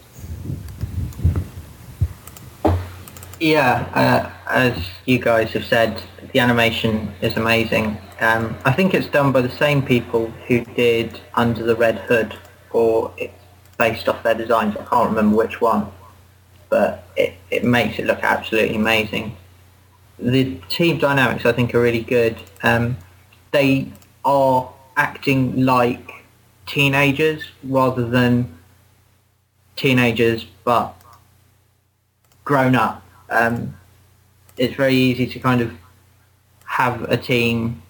Yeah, uh, as you guys have said, the animation is amazing. Um, I think it's done by the same people who did Under the Red Hood, or it's based off their designs. I can't remember which one, but it, it makes it look absolutely amazing. The team dynamics, I think, are really good. Um, they are acting like teenagers rather than teenagers, but grown up um, it's very easy to kind of have a team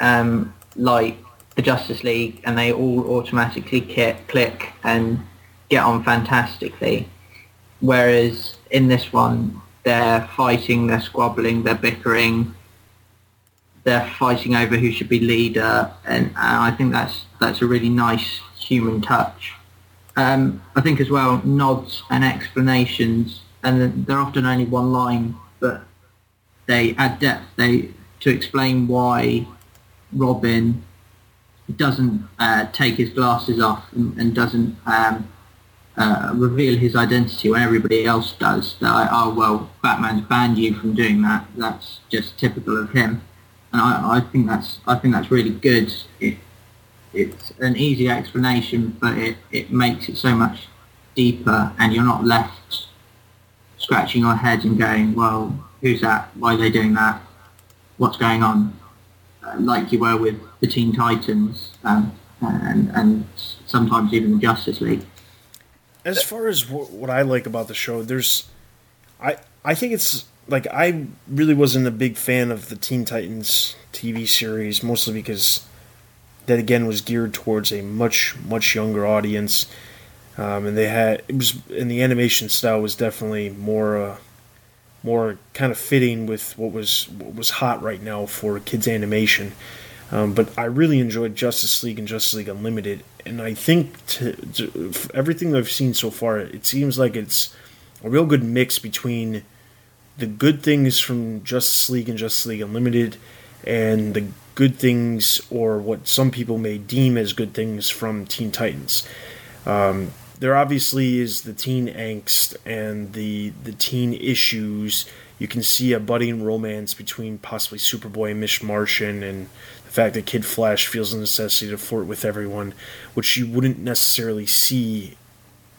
um, like the Justice League and they all automatically click and get on fantastically. Whereas in this one, they're fighting, they're squabbling, they're bickering, they're fighting over who should be leader, and, and I think that's that's a really nice human touch. Um, I think as well nods and explanations and they're often only one line, but they add depth. They to explain why Robin doesn't uh, take his glasses off and, and doesn't um, uh, reveal his identity when everybody else does. Oh well, Batman's banned you from doing that. That's just typical of him, and I, I think that's I think that's really good. It, it's an easy explanation, but it, it makes it so much deeper, and you're not left scratching your heads and going, well, who's that? Why are they doing that? What's going on? Uh, like you were with the Teen Titans um, and, and sometimes even the Justice League. As far as what I like about the show, there's, I I think it's like I really wasn't a big fan of the Teen Titans TV series, mostly because that again was geared towards a much much younger audience um, and they had it was and the animation style was definitely more uh, more kind of fitting with what was what was hot right now for kids animation. Um, but I really enjoyed Justice League and Justice League Unlimited, and I think to, to, everything I've seen so far, it seems like it's a real good mix between the good things from Justice League and Justice League Unlimited, and the good things or what some people may deem as good things from Teen Titans. Um, there obviously is the teen angst and the the teen issues. You can see a budding romance between possibly Superboy and Miss Martian, and the fact that Kid Flash feels the necessity to flirt with everyone, which you wouldn't necessarily see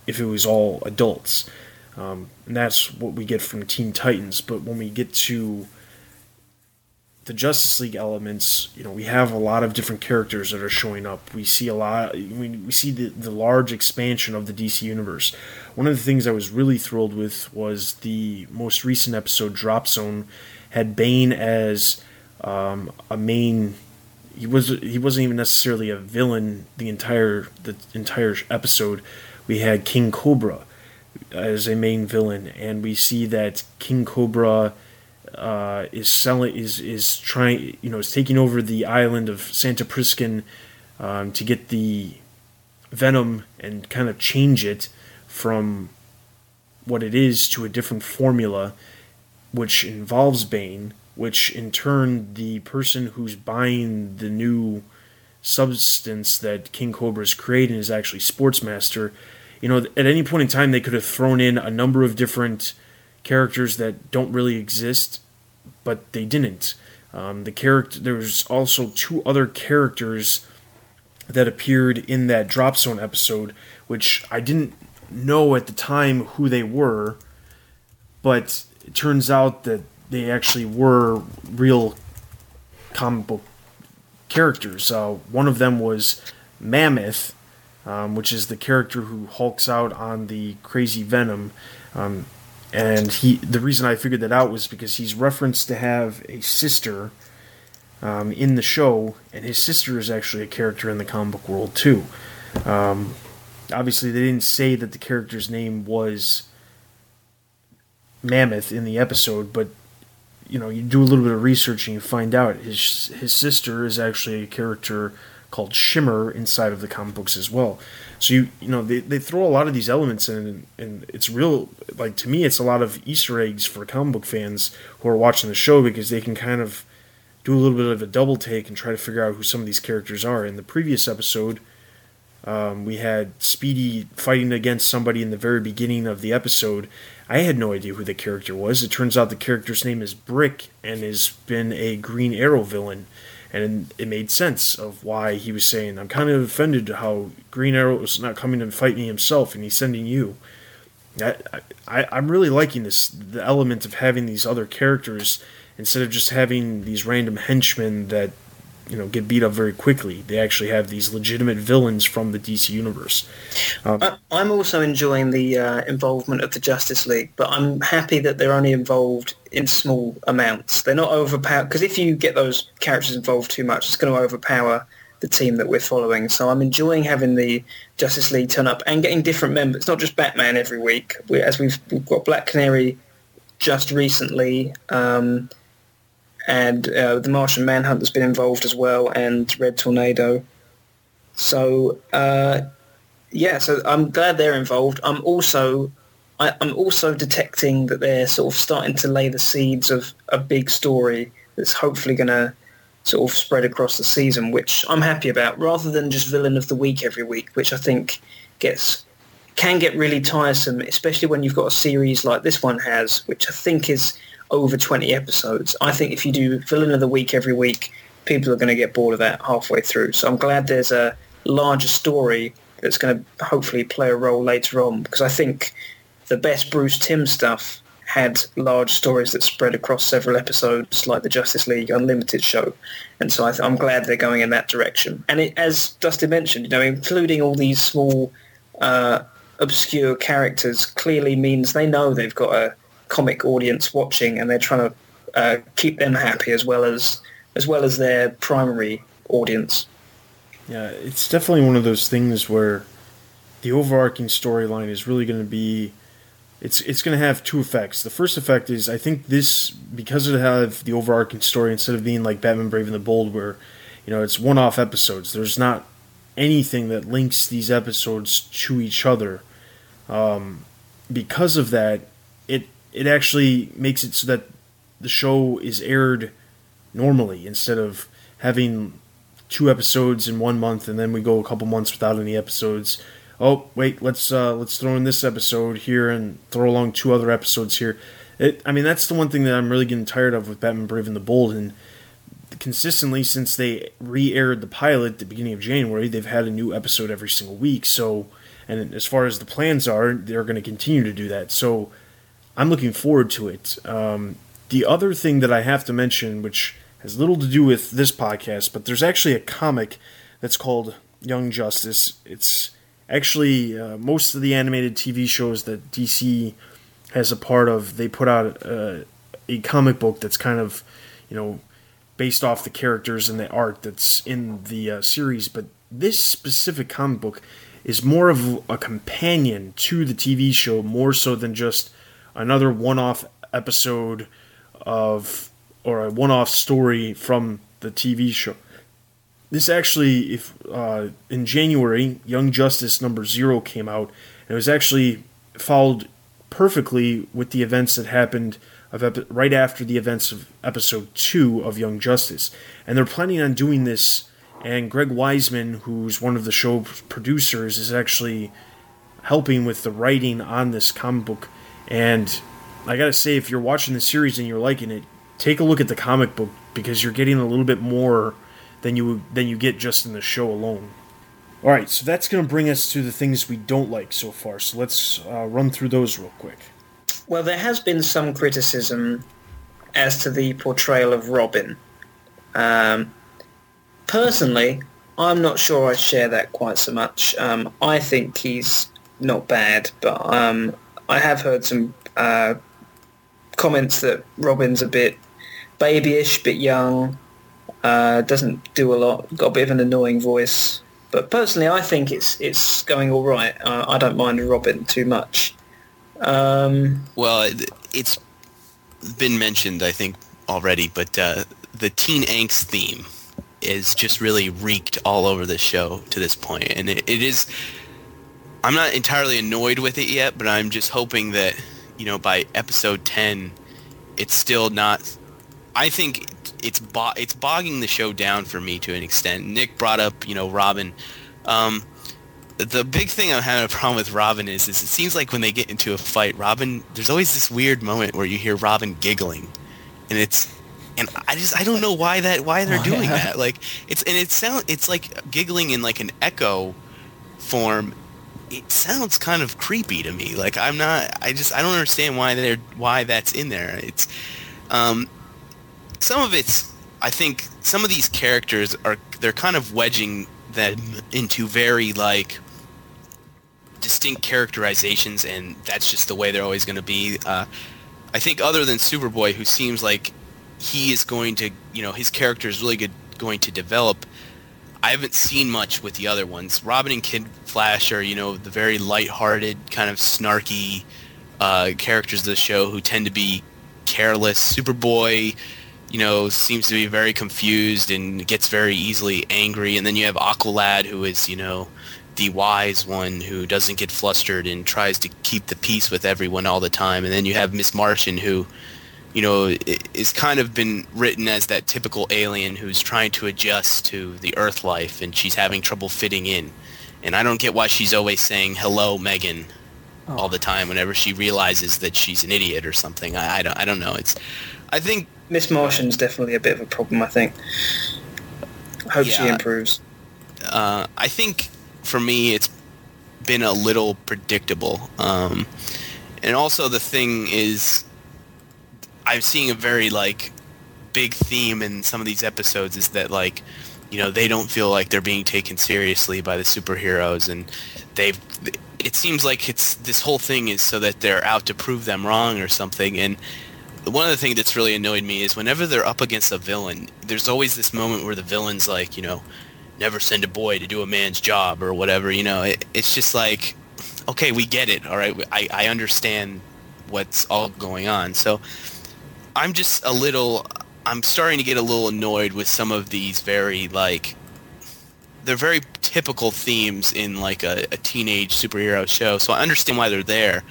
if it was all adults. Um, and that's what we get from Teen Titans. But when we get to the Justice League elements, you know, we have a lot of different characters that are showing up. We see a lot. We, we see the, the large expansion of the DC universe. One of the things I was really thrilled with was the most recent episode, Drop Zone, had Bane as um, a main. He was he wasn't even necessarily a villain. The entire the entire episode, we had King Cobra as a main villain, and we see that King Cobra uh, is selling is is trying you know is taking over the island of Santa Priscan um, to get the venom and kind of change it from what it is to a different formula, which involves Bane, which in turn the person who's buying the new substance that King Cobra is creating is actually Sportsmaster. You know, at any point in time, they could have thrown in a number of different characters that don't really exist, but they didn't. Um, the character there's also two other characters that appeared in that drop zone episode, which I didn't know at the time who they were, but it turns out that they actually were real comic book characters. Uh, one of them was Mammoth, um, which is the character who hulks out on the crazy Venom. Um, and he, the reason I figured that out was because he's referenced to have a sister um, in the show, and his sister is actually a character in the comic book world too. Um, obviously, they didn't say that the character's name was Mammoth in the episode, but you know, you do a little bit of research and you find out his his sister is actually a character called Shimmer inside of the comic books as well. So you you know they, they throw a lot of these elements in and it's real like to me it's a lot of Easter eggs for comic book fans who are watching the show because they can kind of do a little bit of a double take and try to figure out who some of these characters are. In the previous episode, um, we had Speedy fighting against somebody in the very beginning of the episode. I had no idea who the character was. It turns out the character's name is Brick and has been a Green Arrow villain. And it made sense of why he was saying, I'm kind of offended how Green Arrow is not coming to fight me himself and he's sending you. I, I, I'm really liking this, the element of having these other characters instead of just having these random henchmen that you know get beat up very quickly. They actually have these legitimate villains from the DC universe. Um, I'm also enjoying the uh, involvement of the Justice League, but I'm happy that they're only involved in small amounts. They're not overpowered because if you get those characters involved too much, it's going to overpower the team that we're following. So I'm enjoying having the Justice League turn up and getting different members. It's not just Batman every week. We, as we've, we've got Black Canary just recently. Um, and uh, the Martian Manhunt has been involved as well, and Red Tornado. So uh, yeah, so I'm glad they're involved. I'm also I, am also detecting that they're sort of starting to lay the seeds of a big story that's hopefully going to sort of spread across the season, which I'm happy about, rather than just villain of the week every week, which I think gets can get really tiresome, especially when you've got a series like this one has, which I think is over 20 episodes. I think if you do villain of the week every week, people are going to get bored of that halfway through. So I'm glad there's a larger story that's going to hopefully play a role later on because I think the best Bruce Timm stuff had large stories that spread across several episodes like the Justice League Unlimited show. And so I am glad they're going in that direction. And it, as Dustin mentioned, you know, including all these small uh, obscure characters clearly means they know they've got a comic audience watching, and they're trying to uh, keep them happy as well as as well as their primary audience. Yeah, it's definitely one of those things where the overarching storyline is really going to be it's it's going to have two effects. The first effect is I think this because it have the overarching story instead of being like Batman Brave and the Bold where you know it's one-off episodes. There's not anything that links these episodes to each other. Um, because of that, it it actually makes it so that the show is aired normally instead of having two episodes in one month and then we go a couple months without any episodes. Oh wait, let's uh, let's throw in this episode here and throw along two other episodes here. It, I mean, that's the one thing that I'm really getting tired of with Batman Brave and the Bold, and consistently since they re-aired the pilot at the beginning of January, they've had a new episode every single week. So, and as far as the plans are, they're going to continue to do that. So, I'm looking forward to it. Um, the other thing that I have to mention, which has little to do with this podcast, but there's actually a comic that's called Young Justice. It's actually uh, most of the animated TV shows that DC has a part of. They put out uh, a comic book that's kind of, you know, based off the characters and the art that's in the uh, series. But this specific comic book is more of a companion to the TV show, more so than just another one-off episode of or a one-off story from the TV show. This actually, if uh, in January, Young Justice number zero came out, and it was actually followed perfectly with the events that happened of epi- right after the events of episode two of Young Justice, and they're planning on doing this. And Greg Weisman, who's one of the show's producers, is actually helping with the writing on this comic book. And I gotta say, if you're watching the series and you're liking it, take a look at the comic book because you're getting a little bit more than you than you get just in the show alone. All right, so that's gonna bring us to the things we don't like so far. So let's uh, run through those real quick. Well, there has been some criticism as to the portrayal of Robin. Um, personally, I'm not sure I share that quite so much. Um, I think he's not bad, but um, I have heard some uh, comments that Robin's a bit babyish, bit young, uh, doesn't do a lot, got a bit of an annoying voice. But personally, I think it's it's going all right. Uh, I don't mind Robin too much. Um, Well, it- it's been mentioned, I think, already, but uh, the teen angst theme is just really reeked all over the show to this point, and it, it is. I'm not entirely annoyed with it yet, but I'm just hoping that you know by episode ten, it's still not. I think it's bo- it's bogging the show down for me to an extent. Nick brought up you know Robin. Um, the big thing I'm having a problem with Robin is, is it seems like when they get into a fight, Robin, there's always this weird moment where you hear Robin giggling, and it's, and I just I don't know why that why they're Oh, doing yeah. that. Like it's and it sound it's like giggling in like an echo form. It sounds kind of creepy to me. Like I'm not. I just I don't understand why they're why that's in there. It's, um, some of it's I think some of these characters are they're kind of wedging them into very like distinct characterizations and that's just the way they're always going to be uh, i think other than superboy who seems like he is going to you know his character is really good going to develop i haven't seen much with the other ones robin and kid flash are you know the very light-hearted kind of snarky uh, characters of the show who tend to be careless superboy you know, seems to be very confused and gets very easily angry. And then you have Aqualad, who is, you know, the wise one who doesn't get flustered and tries to keep the peace with everyone all the time. And then you have Miss Martian, who, you know, is kind of been written as that typical alien who's trying to adjust to the Earth life, and she's having trouble fitting in. And I don't get why she's always saying "Hello, Megan" all the time whenever she realizes that she's an idiot or something. I, I don't. I don't know. It's. I think Miss Martian's definitely a bit of a problem, I think. I hope she improves. uh, I think for me it's been a little predictable. Um, and also the thing is, I'm seeing a very like big theme in some of these episodes is that like, you know, they don't feel like they're being taken seriously by the superheroes, and they've. It seems like it's this whole thing is so that they're out to prove them wrong or something, and one of the things that's really annoyed me is whenever they're up against a villain, there's always this moment where the villain's like, you know, never send a boy to do a man's job or whatever. You know, it, it's just like, okay, we get it. All right, I, I understand what's all going on. So I'm just a little, I'm starting to get a little annoyed with some of these very like, they're very typical themes in like a, a teenage superhero show. So I understand why they're there.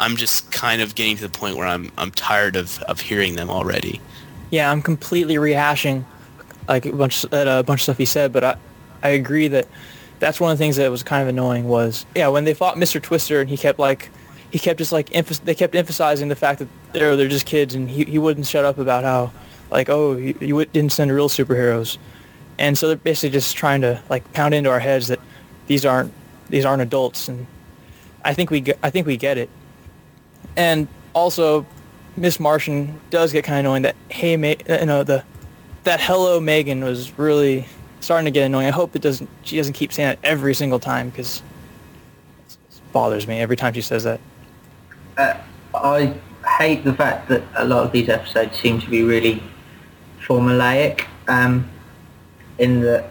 I'm just kind of getting to the point where I'm I'm tired of, of hearing them already. Yeah, I'm completely rehashing like a bunch uh, a bunch of stuff he said, but I I agree that that's one of the things that was kind of annoying was yeah when they fought Mr. Twister and he kept like he kept just like emph- they kept emphasizing the fact that they're they're just kids and he, he wouldn't shut up about how like oh you, you didn't send real superheroes and so they're basically just trying to like pound into our heads that these aren't these aren't adults and I think we I think we get it and also Miss Martian does get kind of annoying that hey Ma- uh, you know the that hello Megan was really starting to get annoying. I hope it doesn't she doesn't keep saying it every single time because it bothers me every time she says that. Uh, I hate the fact that a lot of these episodes seem to be really formulaic. Um, in that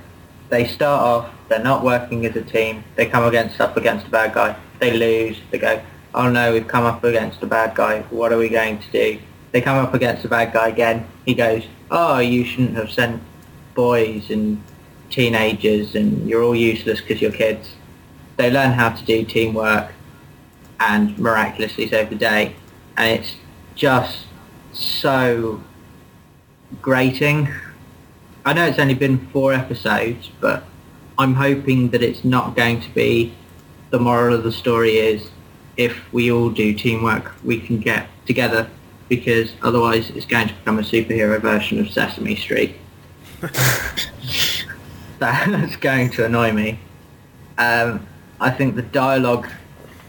they start off, they're not working as a team. They come against up against a bad guy. They lose. They go, oh no, we've come up against a bad guy. What are we going to do? They come up against a bad guy again. He goes, oh, you shouldn't have sent boys and teenagers and you're all useless because you're kids. They learn how to do teamwork and miraculously save the day. And it's just so grating. I know it's only been four episodes, but I'm hoping that it's not going to be the moral of the story is if we all do teamwork, we can get together because otherwise it's going to become a superhero version of Sesame Street. That's going to annoy me. Um, I think the dialogue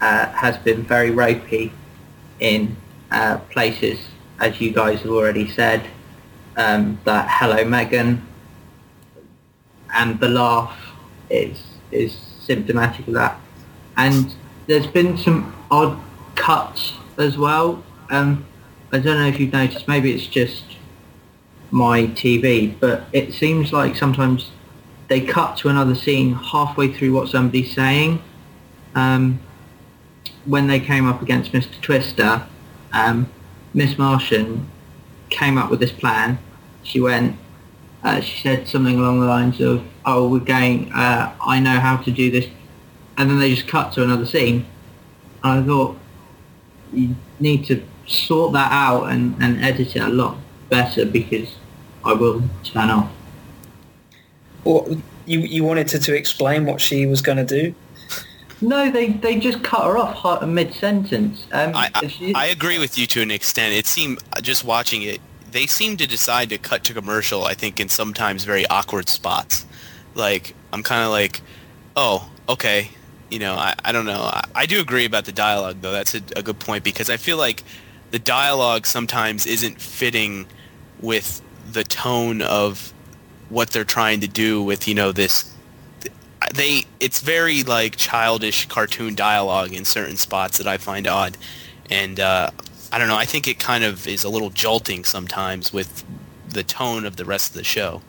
uh, has been very ropey in uh, places, as you guys have already said. Um, that "Hello, Megan" and the laugh is is symptomatic of that. And there's been some odd cuts as well. Um, I don't know if you've noticed. Maybe it's just my TV, but it seems like sometimes they cut to another scene halfway through what somebody's saying. Um, when they came up against Mr. Twister, um, Miss Martian came up with this plan. She went, uh, she said something along the lines of, oh, we're going, uh, I know how to do this. And then they just cut to another scene. I thought, you need to sort that out and, and edit it a lot better because I will turn off. Well, you you wanted to, to explain what she was going to do? No, they, they just cut her off mid sentence. Um, I, I, I agree with you to an extent. It seemed just watching it, they seem to decide to cut to commercial. I think in sometimes very awkward spots. Like I'm kind of like, oh, okay, you know, I, I don't know. I, I do agree about the dialogue though. That's a, a good point because I feel like the dialogue sometimes isn't fitting with the tone of what they're trying to do with you know this they it's very like childish cartoon dialogue in certain spots that I find odd and uh, I don't know I think it kind of is a little jolting sometimes with the tone of the rest of the show.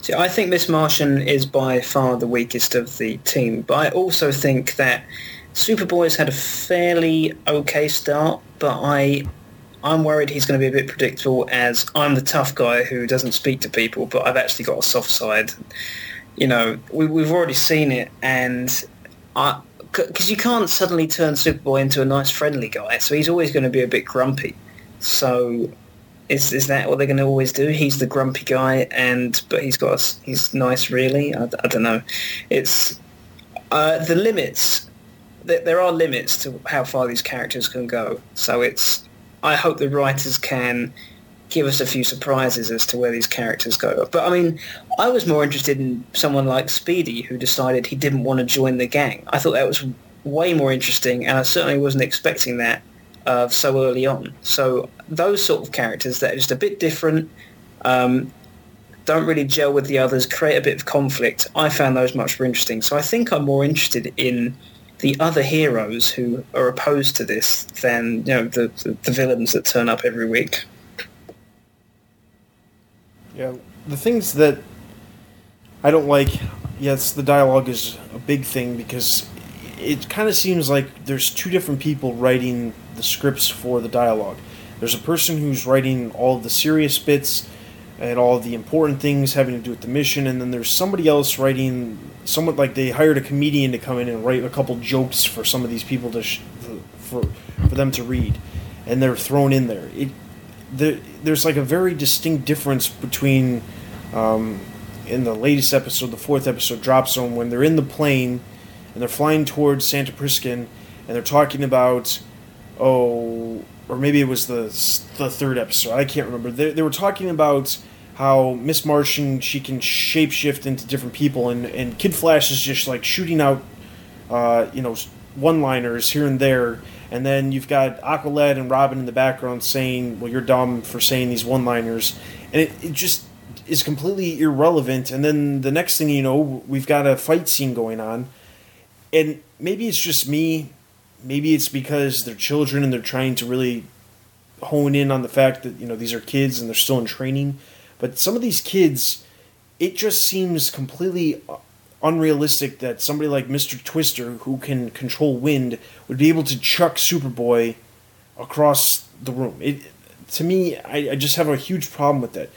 See, I think Miss Martian is by far the weakest of the team, but I also think that Superboy's had a fairly okay start, but I I'm worried he's going to be a bit predictable as I'm the tough guy who doesn't speak to people, but I've actually got a soft side. You know, we, we've already seen it, and because you can't suddenly turn Superboy into a nice, friendly guy, so he's always going to be a bit grumpy. So is is that what they're going to always do? He's the grumpy guy, and but he's got a, he's nice, really. I, I don't know. It's uh, the limits. There are limits to how far these characters can go. So it's I hope the writers can give us a few surprises as to where these characters go. But I mean, I was more interested in someone like Speedy who decided he didn't want to join the gang. I thought that was way more interesting, and I certainly wasn't expecting that uh, so early on. So those sort of characters that are just a bit different, um, don't really gel with the others, create a bit of conflict. I found those much more interesting. So I think I'm more interested in the other heroes who are opposed to this than you know the, the, the villains that turn up every week. Yeah, the things that I don't like. Yes, the dialogue is a big thing because it kind of seems like there's two different people writing the scripts for the dialogue. There's a person who's writing all of the serious bits and all the important things having to do with the mission, and then there's somebody else writing somewhat like they hired a comedian to come in and write a couple jokes for some of these people to sh- for for them to read, and they're thrown in there. It there, there's like a very distinct difference between um, in the latest episode, the fourth episode, Drop Zone, when they're in the plane and they're flying towards Santa Priscan, and they're talking about oh, or maybe it was the the third episode. I can't remember. They, they were talking about how Miss Martian she can shapeshift into different people, and and Kid Flash is just like shooting out, uh, you know, one-liners here and there, and then you've got Aqualad and Robin in the background saying, "Well, you're dumb for saying these one-liners," and it, it just is completely irrelevant. And then the next thing you know, we've got a fight scene going on, and maybe it's just me, maybe it's because they're children and they're trying to really hone in on the fact that you know these are kids and they're still in training. But some of these kids, it just seems completely unrealistic that somebody like Mr. Twister, who can control wind, would be able to chuck Superboy across the room. It to me, I, I just have a huge problem with that.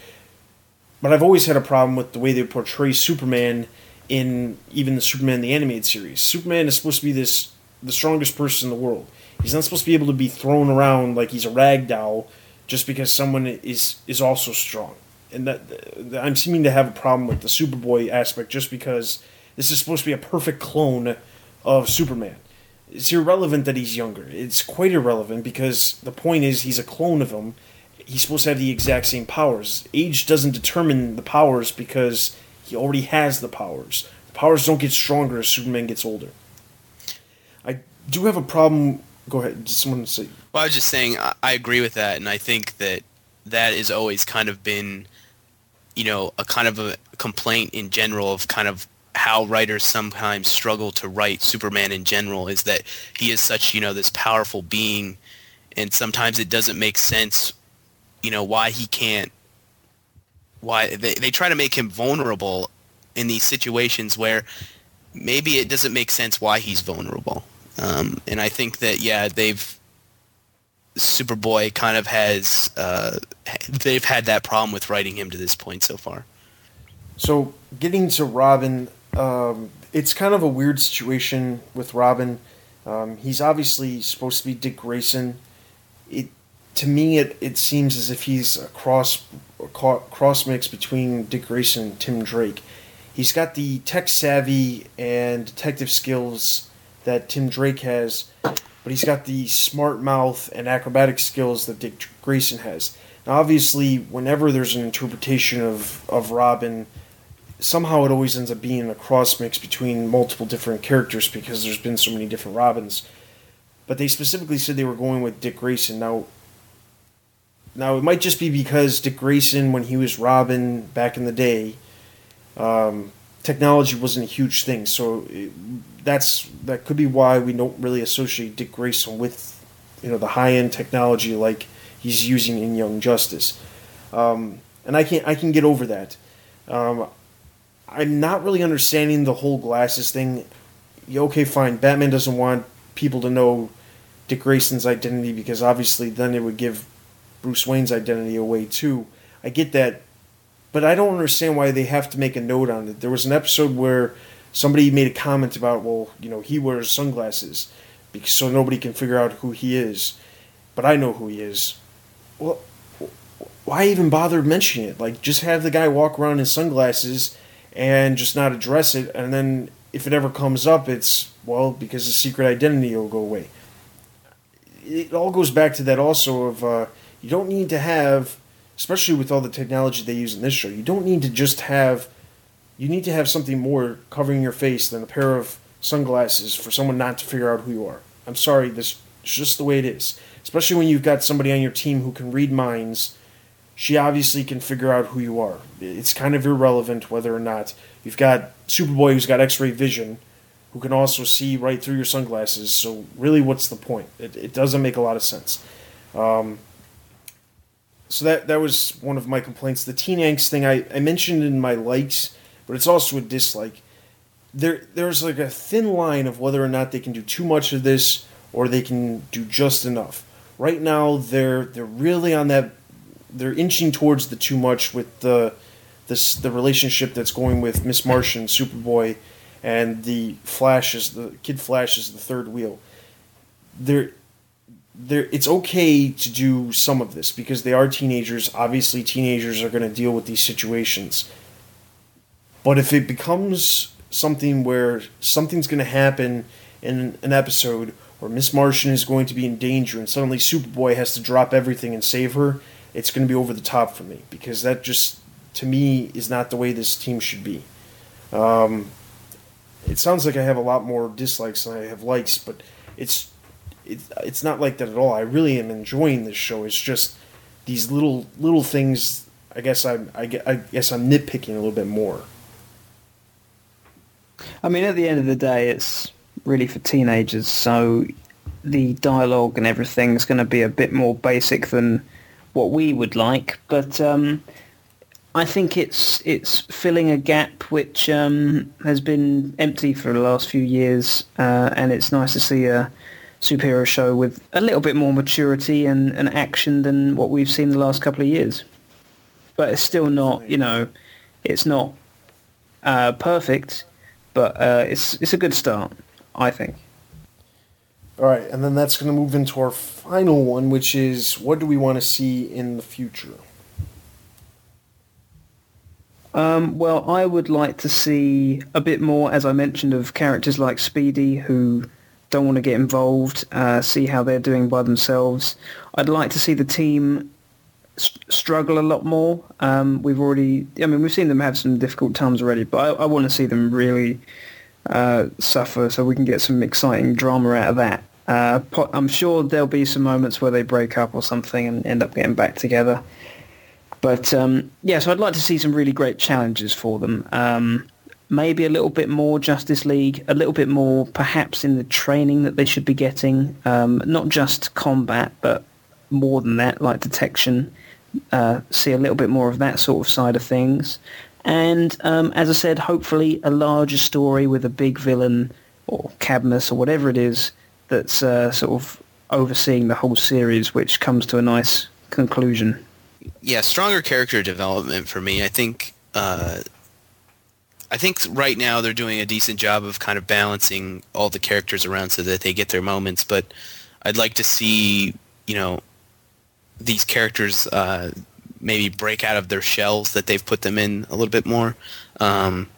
But I've always had a problem with the way they portray Superman in even the Superman the animated series. Superman is supposed to be this the strongest person in the world. He's not supposed to be able to be thrown around like he's a rag doll just because someone is is also strong. And that, that I'm seeming to have a problem with the Superboy aspect just because this is supposed to be a perfect clone of Superman. It's irrelevant that he's younger. It's quite irrelevant because the point is he's a clone of him. He's supposed to have the exact same powers. Age doesn't determine the powers because he already has the powers. The powers don't get stronger as Superman gets older. I do have a problem. Go ahead. Just someone say. Well, I was just saying I, agree with that, and I think that that has always kind of been, you know, a kind of a complaint in general of kind of how writers sometimes struggle to write Superman in general is that he is such, you know, this powerful being, and sometimes it doesn't make sense, you know, why he can't. Why they they try to make him vulnerable in these situations where maybe it doesn't make sense why he's vulnerable. Um, and I think that yeah, they've Superboy kind of has uh, they've had that problem with writing him to this point so far. So getting to Robin, um, it's kind of a weird situation with Robin. Um, he's obviously supposed to be Dick Grayson. It to me it, it seems as if he's a cross a cross mix between Dick Grayson and Tim Drake. He's got the tech savvy and detective skills that Tim Drake has, but he's got the smart mouth and acrobatic skills that Dick Grayson has. Now, obviously, whenever there's an interpretation of, of Robin, somehow it always ends up being a cross mix between multiple different characters because there's been so many different Robins. But they specifically said they were going with Dick Grayson. Now, now it might just be because Dick Grayson, when he was Robin back in the day, um, technology wasn't a huge thing. So it, that's that could be why we don't really associate Dick Grayson with you know the high end technology like he's using in Young Justice. Um, and I can I can get over that. Um, I'm not really understanding the whole glasses thing. Okay, fine. Batman doesn't want people to know Dick Grayson's identity because obviously then it would give Bruce Wayne's identity away too. I get that, but I don't understand why they have to make a note on it. There was an episode where somebody made a comment about, well, you know, he wears sunglasses because so nobody can figure out who he is, but I know who he is. Well, why even bother mentioning it? Like, just have the guy walk around in sunglasses and just not address it, and then if it ever comes up, it's well because the secret identity will go away. It all goes back to that also of uh, you don't need to have, especially with all the technology they use in this show, you don't need to just have, you need to have something more covering your face than a pair of sunglasses for someone not to figure out who you are. I'm sorry, this is just the way it is. Especially when you've got somebody on your team who can read minds she obviously can figure out who you are. It's kind of irrelevant whether or not you've got Superboy who's got X-ray vision, who can also see right through your sunglasses. So really, what's the point? It, it doesn't make a lot of sense. Um, so that that was one of my complaints. The teen angst thing I, I mentioned in my likes, but it's also a dislike. There there's like a thin line of whether or not they can do too much of this or they can do just enough. Right now, they're they're really on that they're inching towards the too much with the this the relationship that's going with Miss Martian, Superboy, and the Flash is the Kid Flash is the third wheel. They're there it's okay to do some of this because they are teenagers. Obviously, teenagers are going to deal with these situations. But if it becomes something where something's going to happen in an episode where Miss Martian is going to be in danger and suddenly Superboy has to drop everything and save her, it's going to be over the top for me because that just to me is not the way this team should be. Um, it sounds like I have a lot more dislikes than I have likes, but it's it's not like that at all. I really am enjoying this show. It's just these little little things. I guess I'm I, I guess I'm nitpicking a little bit more. I mean, at the end of the day, it's really for teenagers, so the dialogue and everything is going to be a bit more basic than what we would like, but um, I think it's it's filling a gap which um, has been empty for the last few years, uh, and it's nice to see a superhero show with a little bit more maturity and, and action than what we've seen the last couple of years. But it's still not, you know, it's not uh, perfect, but uh, it's it's a good start, I think. All right, and then that's going to move into our final one, which is what do we want to see in the future? Um, well, I would like to see a bit more, as I mentioned, of characters like Speedy who don't want to get involved, uh, see how they're doing by themselves. I'd like to see the team s- struggle a lot more. Um, we've already, I mean, we've seen them have some difficult times already, but I, I want to see them really uh, suffer so we can get some exciting drama out of that. Uh, I'm sure there'll be some moments where they break up or something and end up getting back together. But um, yeah, so I'd like to see some really great challenges for them. Um, maybe a little bit more Justice League, a little bit more perhaps in the training that they should be getting. Um, not just combat, but more than that, like detection. Uh, see a little bit more of that sort of side of things. And um, as I said, hopefully a larger story with a big villain or Cadmus or whatever it is that's uh, sort of overseeing the whole series, which comes to a nice conclusion. yeah, stronger character development for me. I think uh, I think right now they're doing a decent job of kind of balancing all the characters around so that they get their moments. But I'd like to see you know these characters uh, maybe break out of their shells that they've put them in a little bit more. Um,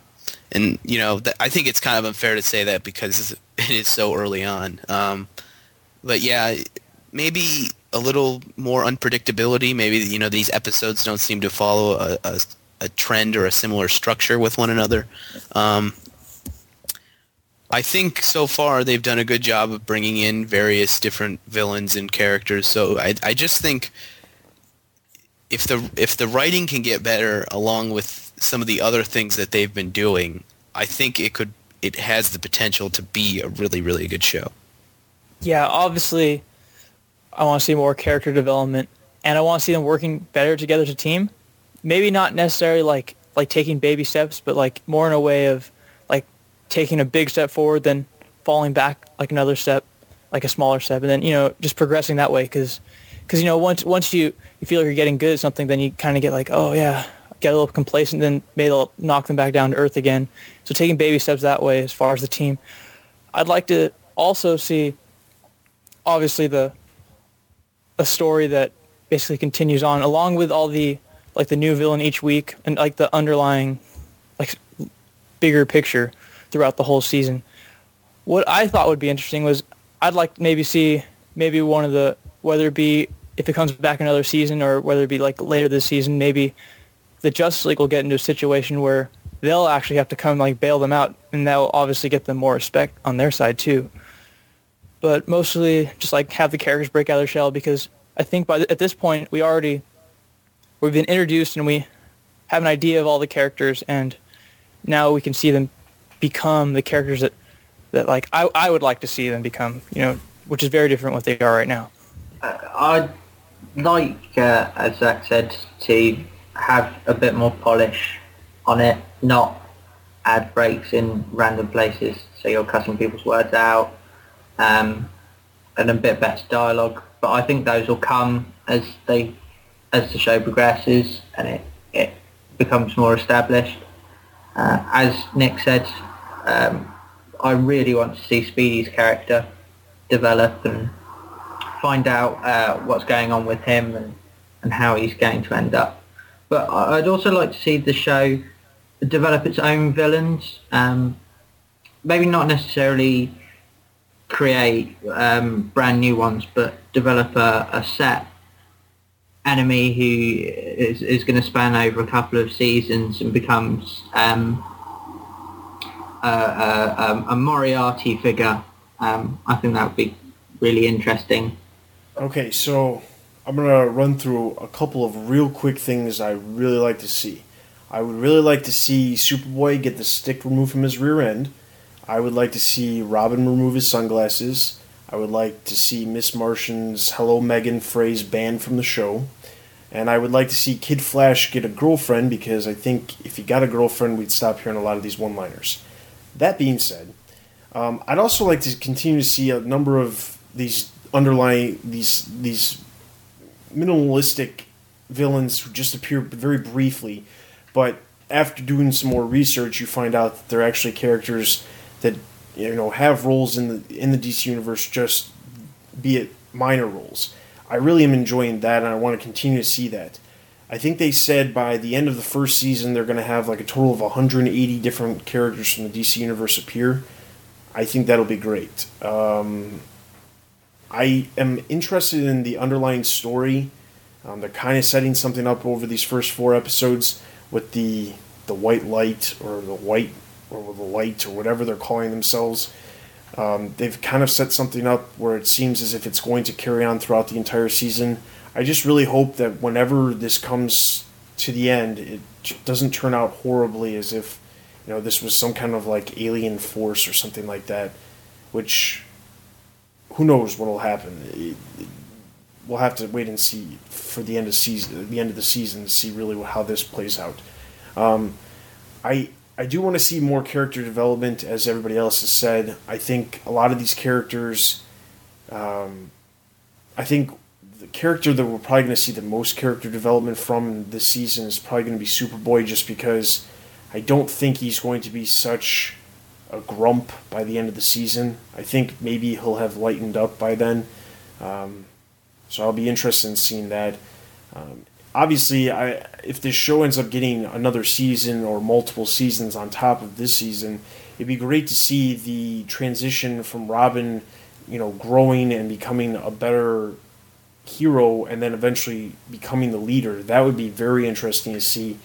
and you know, th- I think it's kind of unfair to say that because it is so early on. Um, but yeah, maybe a little more unpredictability. Maybe you know these episodes don't seem to follow a, a, a trend or a similar structure with one another. Um, I think so far they've done a good job of bringing in various different villains and characters. So I, I just think if the if the writing can get better along with some of the other things that they've been doing, I think it could it has the potential to be a really really good show. Yeah, obviously, I want to see more character development, and I want to see them working better together as a team. Maybe not necessarily like like taking baby steps, but like more in a way of like taking a big step forward, then falling back like another step, like a smaller step, and then you know just progressing that way. Because because you know once once you you feel like you're getting good at something, then you kind of get like oh yeah, get a little complacent, then maybe they'll knock them back down to earth again. So taking baby steps that way as far as the team. I'd like to also see obviously the a story that basically continues on along with all the like the new villain each week and like the underlying like bigger picture throughout the whole season. What I thought would be interesting was I'd like to maybe see maybe one of the whether it be if it comes back another season or whether it be like later this season maybe the Justice League will get into a situation where they'll actually have to come like bail them out and that will obviously get them more respect on their side too. But mostly just like have the characters break out of their shell because I think by th- at this point we already we've been introduced and we have an idea of all the characters and now we can see them become the characters that that like I, I would like to see them become you know which is very different what they are right now. I'd like, uh, as Zach said, to have a bit more polish on it, not add breaks in random places, so you're cutting people's words out, um, and a bit better dialogue. But I think those will come as they, as the show progresses and it, it becomes more established. Uh, as Nick said, um, I really want to see Speedy's character develop and find out uh, what's going on with him and, and how he's going to end up. But I'd also like to see the show develop its own villains. Um, maybe not necessarily create um, brand new ones, but develop a, a set enemy who is, is going to span over a couple of seasons and becomes um, a, a, a- a Moriarty figure. Um, I think that would be really interesting. Okay, so I'm gonna run through a couple of real quick things I really like to see. I would really like to see Superboy get the stick removed from his rear end. I would like to see Robin remove his sunglasses. I would like to see Miss Martian's "Hello Megan" phrase banned from the show. And I would like to see Kid Flash get a girlfriend because I think if he got a girlfriend, we'd stop hearing a lot of these one-liners. That being said, um, I'd also like to continue to see a number of these underlying these these minimalistic villains who just appear very briefly, but after doing some more research, you find out that they're actually characters that you know have roles in the in the DC universe, just be it minor roles. I really am enjoying that, and I want to continue to see that. I think they said by the end of the first season they're going to have like a total of 180 different characters from the DC universe appear. I think that'll be great. Um, I am interested in the underlying story. Um, they're kind of setting something up over these first four episodes with the the white light or the white or the light or whatever they're calling themselves. Um, they've kind of set something up where it seems as if it's going to carry on throughout the entire season. I just really hope that whenever this comes to the end, it doesn't turn out horribly as if you know this was some kind of like alien force or something like that, which who knows what will happen. We'll have to wait and see for the end of season, the end of the season, to see really how this plays out. Um, I I do want to see more character development, as everybody else has said. I think a lot of these characters, um, I think the character that we're probably going to see the most character development from this season is probably going to be Superboy, just because I don't think he's going to be such a grump by the end of the season. I think maybe he'll have lightened up by then. Um, so I'll be interested in seeing that. Um, obviously, I if this show ends up getting another season or multiple seasons on top of this season, it'd be great to see the transition from Robin, you know, growing and becoming a better hero, and then eventually becoming the leader. That would be very interesting to see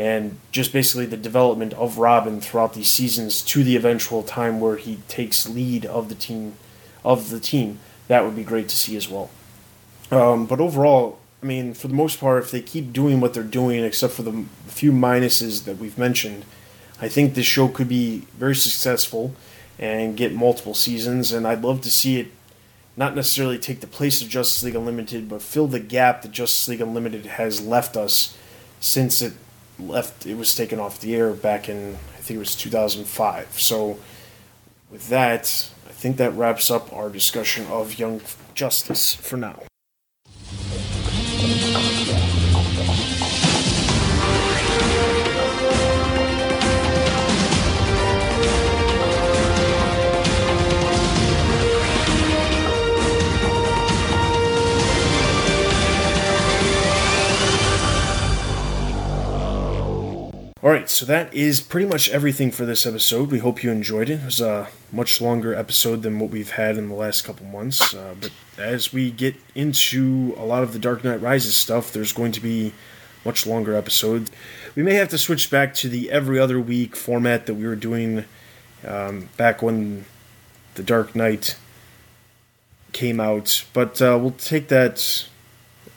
and just basically the development of Robin throughout these seasons to the eventual time where he takes lead of the team of the team. That would be great to see as well. Um, but overall, I mean, for the most part, if they keep doing what they're doing, except for the few minuses that we've mentioned, I think this show could be very successful and get multiple seasons. And I'd love to see it not necessarily take the place of Justice League Unlimited, but fill the gap that Justice League Unlimited has left us since it left it was taken off the air back in I think it was 2005. So with that, I think that wraps up our discussion of Young Justice for now. All right, so that is pretty much everything for this episode. We hope you enjoyed it. It was a much longer episode than what we've had in the last couple months. Uh, but as we get into a lot of the Dark Knight Rises stuff, there's going to be much longer episodes. We may have to switch back to the every other week format that we were doing um, back when the Dark Knight came out, but uh, we'll take that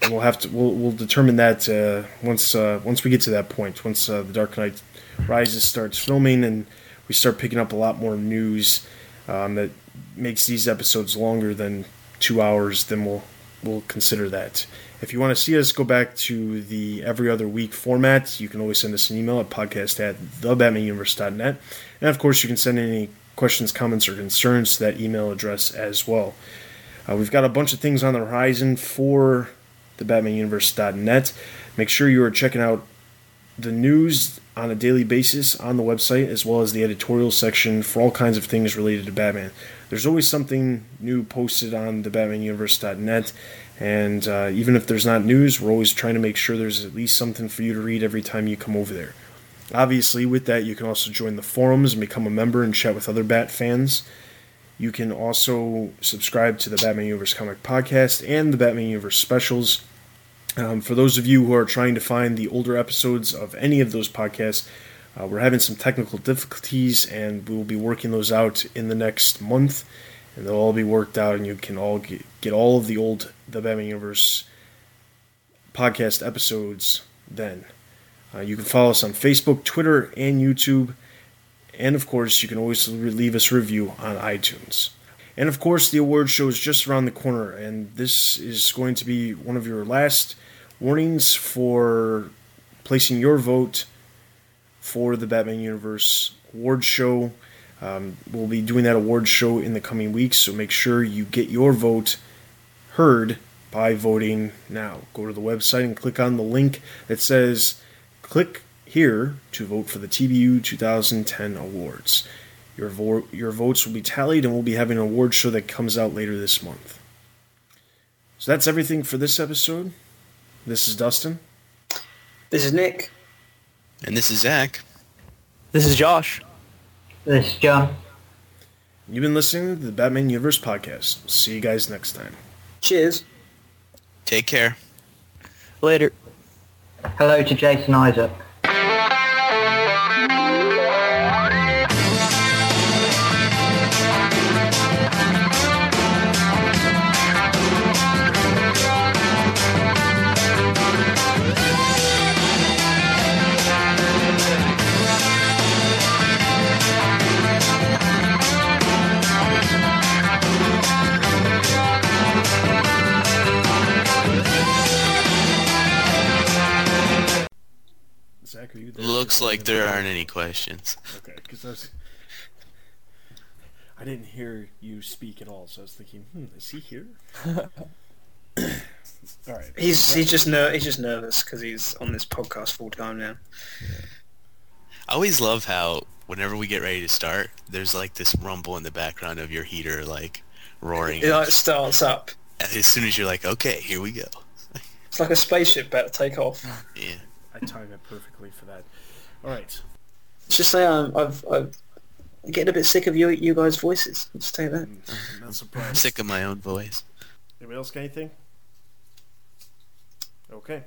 and we'll have to we'll, we'll determine that uh, once uh, once we get to that point. Once uh, the Dark Knight Rises starts filming and we start picking up a lot more news um, that makes these episodes longer than two hours, then we'll we'll consider that. If you want to see us go back to the every other week format, you can always send us an email at podcast at thebatmanuniverse.net. And of course, you can send any questions, comments, or concerns to that email address as well. Uh, we've got a bunch of things on the horizon for thebatmanuniverse.net. Make sure you are checking out the news on a daily basis on the website, as well as the editorial section for all kinds of things related to Batman. There's always something new posted on thebatmanuniverse.net, and uh, even if there's not news, we're always trying to make sure there's at least something for you to read every time you come over there. Obviously, with that, you can also join the forums and become a member and chat with other Bat fans. You can also subscribe to the Batman Universe Comic Podcast and the Batman Universe Specials. Um, for those of you who are trying to find the older episodes of any of those podcasts, uh, we're having some technical difficulties and we will be working those out in the next month. And they'll all be worked out, and you can all get, get all of the old The Batman Universe podcast episodes then. Uh, you can follow us on Facebook, Twitter, and YouTube. And of course, you can always leave us a review on iTunes. And of course, the award show is just around the corner, and this is going to be one of your last warnings for placing your vote for the Batman Universe award show. Um, we'll be doing that award show in the coming weeks, so make sure you get your vote heard by voting now. Go to the website and click on the link that says click here to vote for the TBU 2010 awards. Your vo- your votes will be tallied, and we'll be having an award show that comes out later this month. So that's everything for this episode. This is Dustin. This is Nick. And this is Zach. This is Josh. This is John. You've been listening to the Batman Universe podcast. See you guys next time. Cheers. Take care. Later. Hello to Jason Isaacs. There? Looks like there aren't any questions. Okay, because I was. I didn't hear you speak at all, so I was thinking, hmm, is he here? all right. He's he's just ner- he's just nervous because he's on this podcast full time now. I always love how whenever we get ready to start, there's like this rumble in the background of your heater like roaring. It like starts up. As soon as you're like, okay, here we go. It's like a spaceship about to take off. Yeah. I timed it perfectly for that. All right. Let's just say I'm, I've, I've I'm getting a bit sick of you you guys' voices. Let's take that. Mm, not I'm surprised. sick of my own voice. Anybody else got anything? Okay.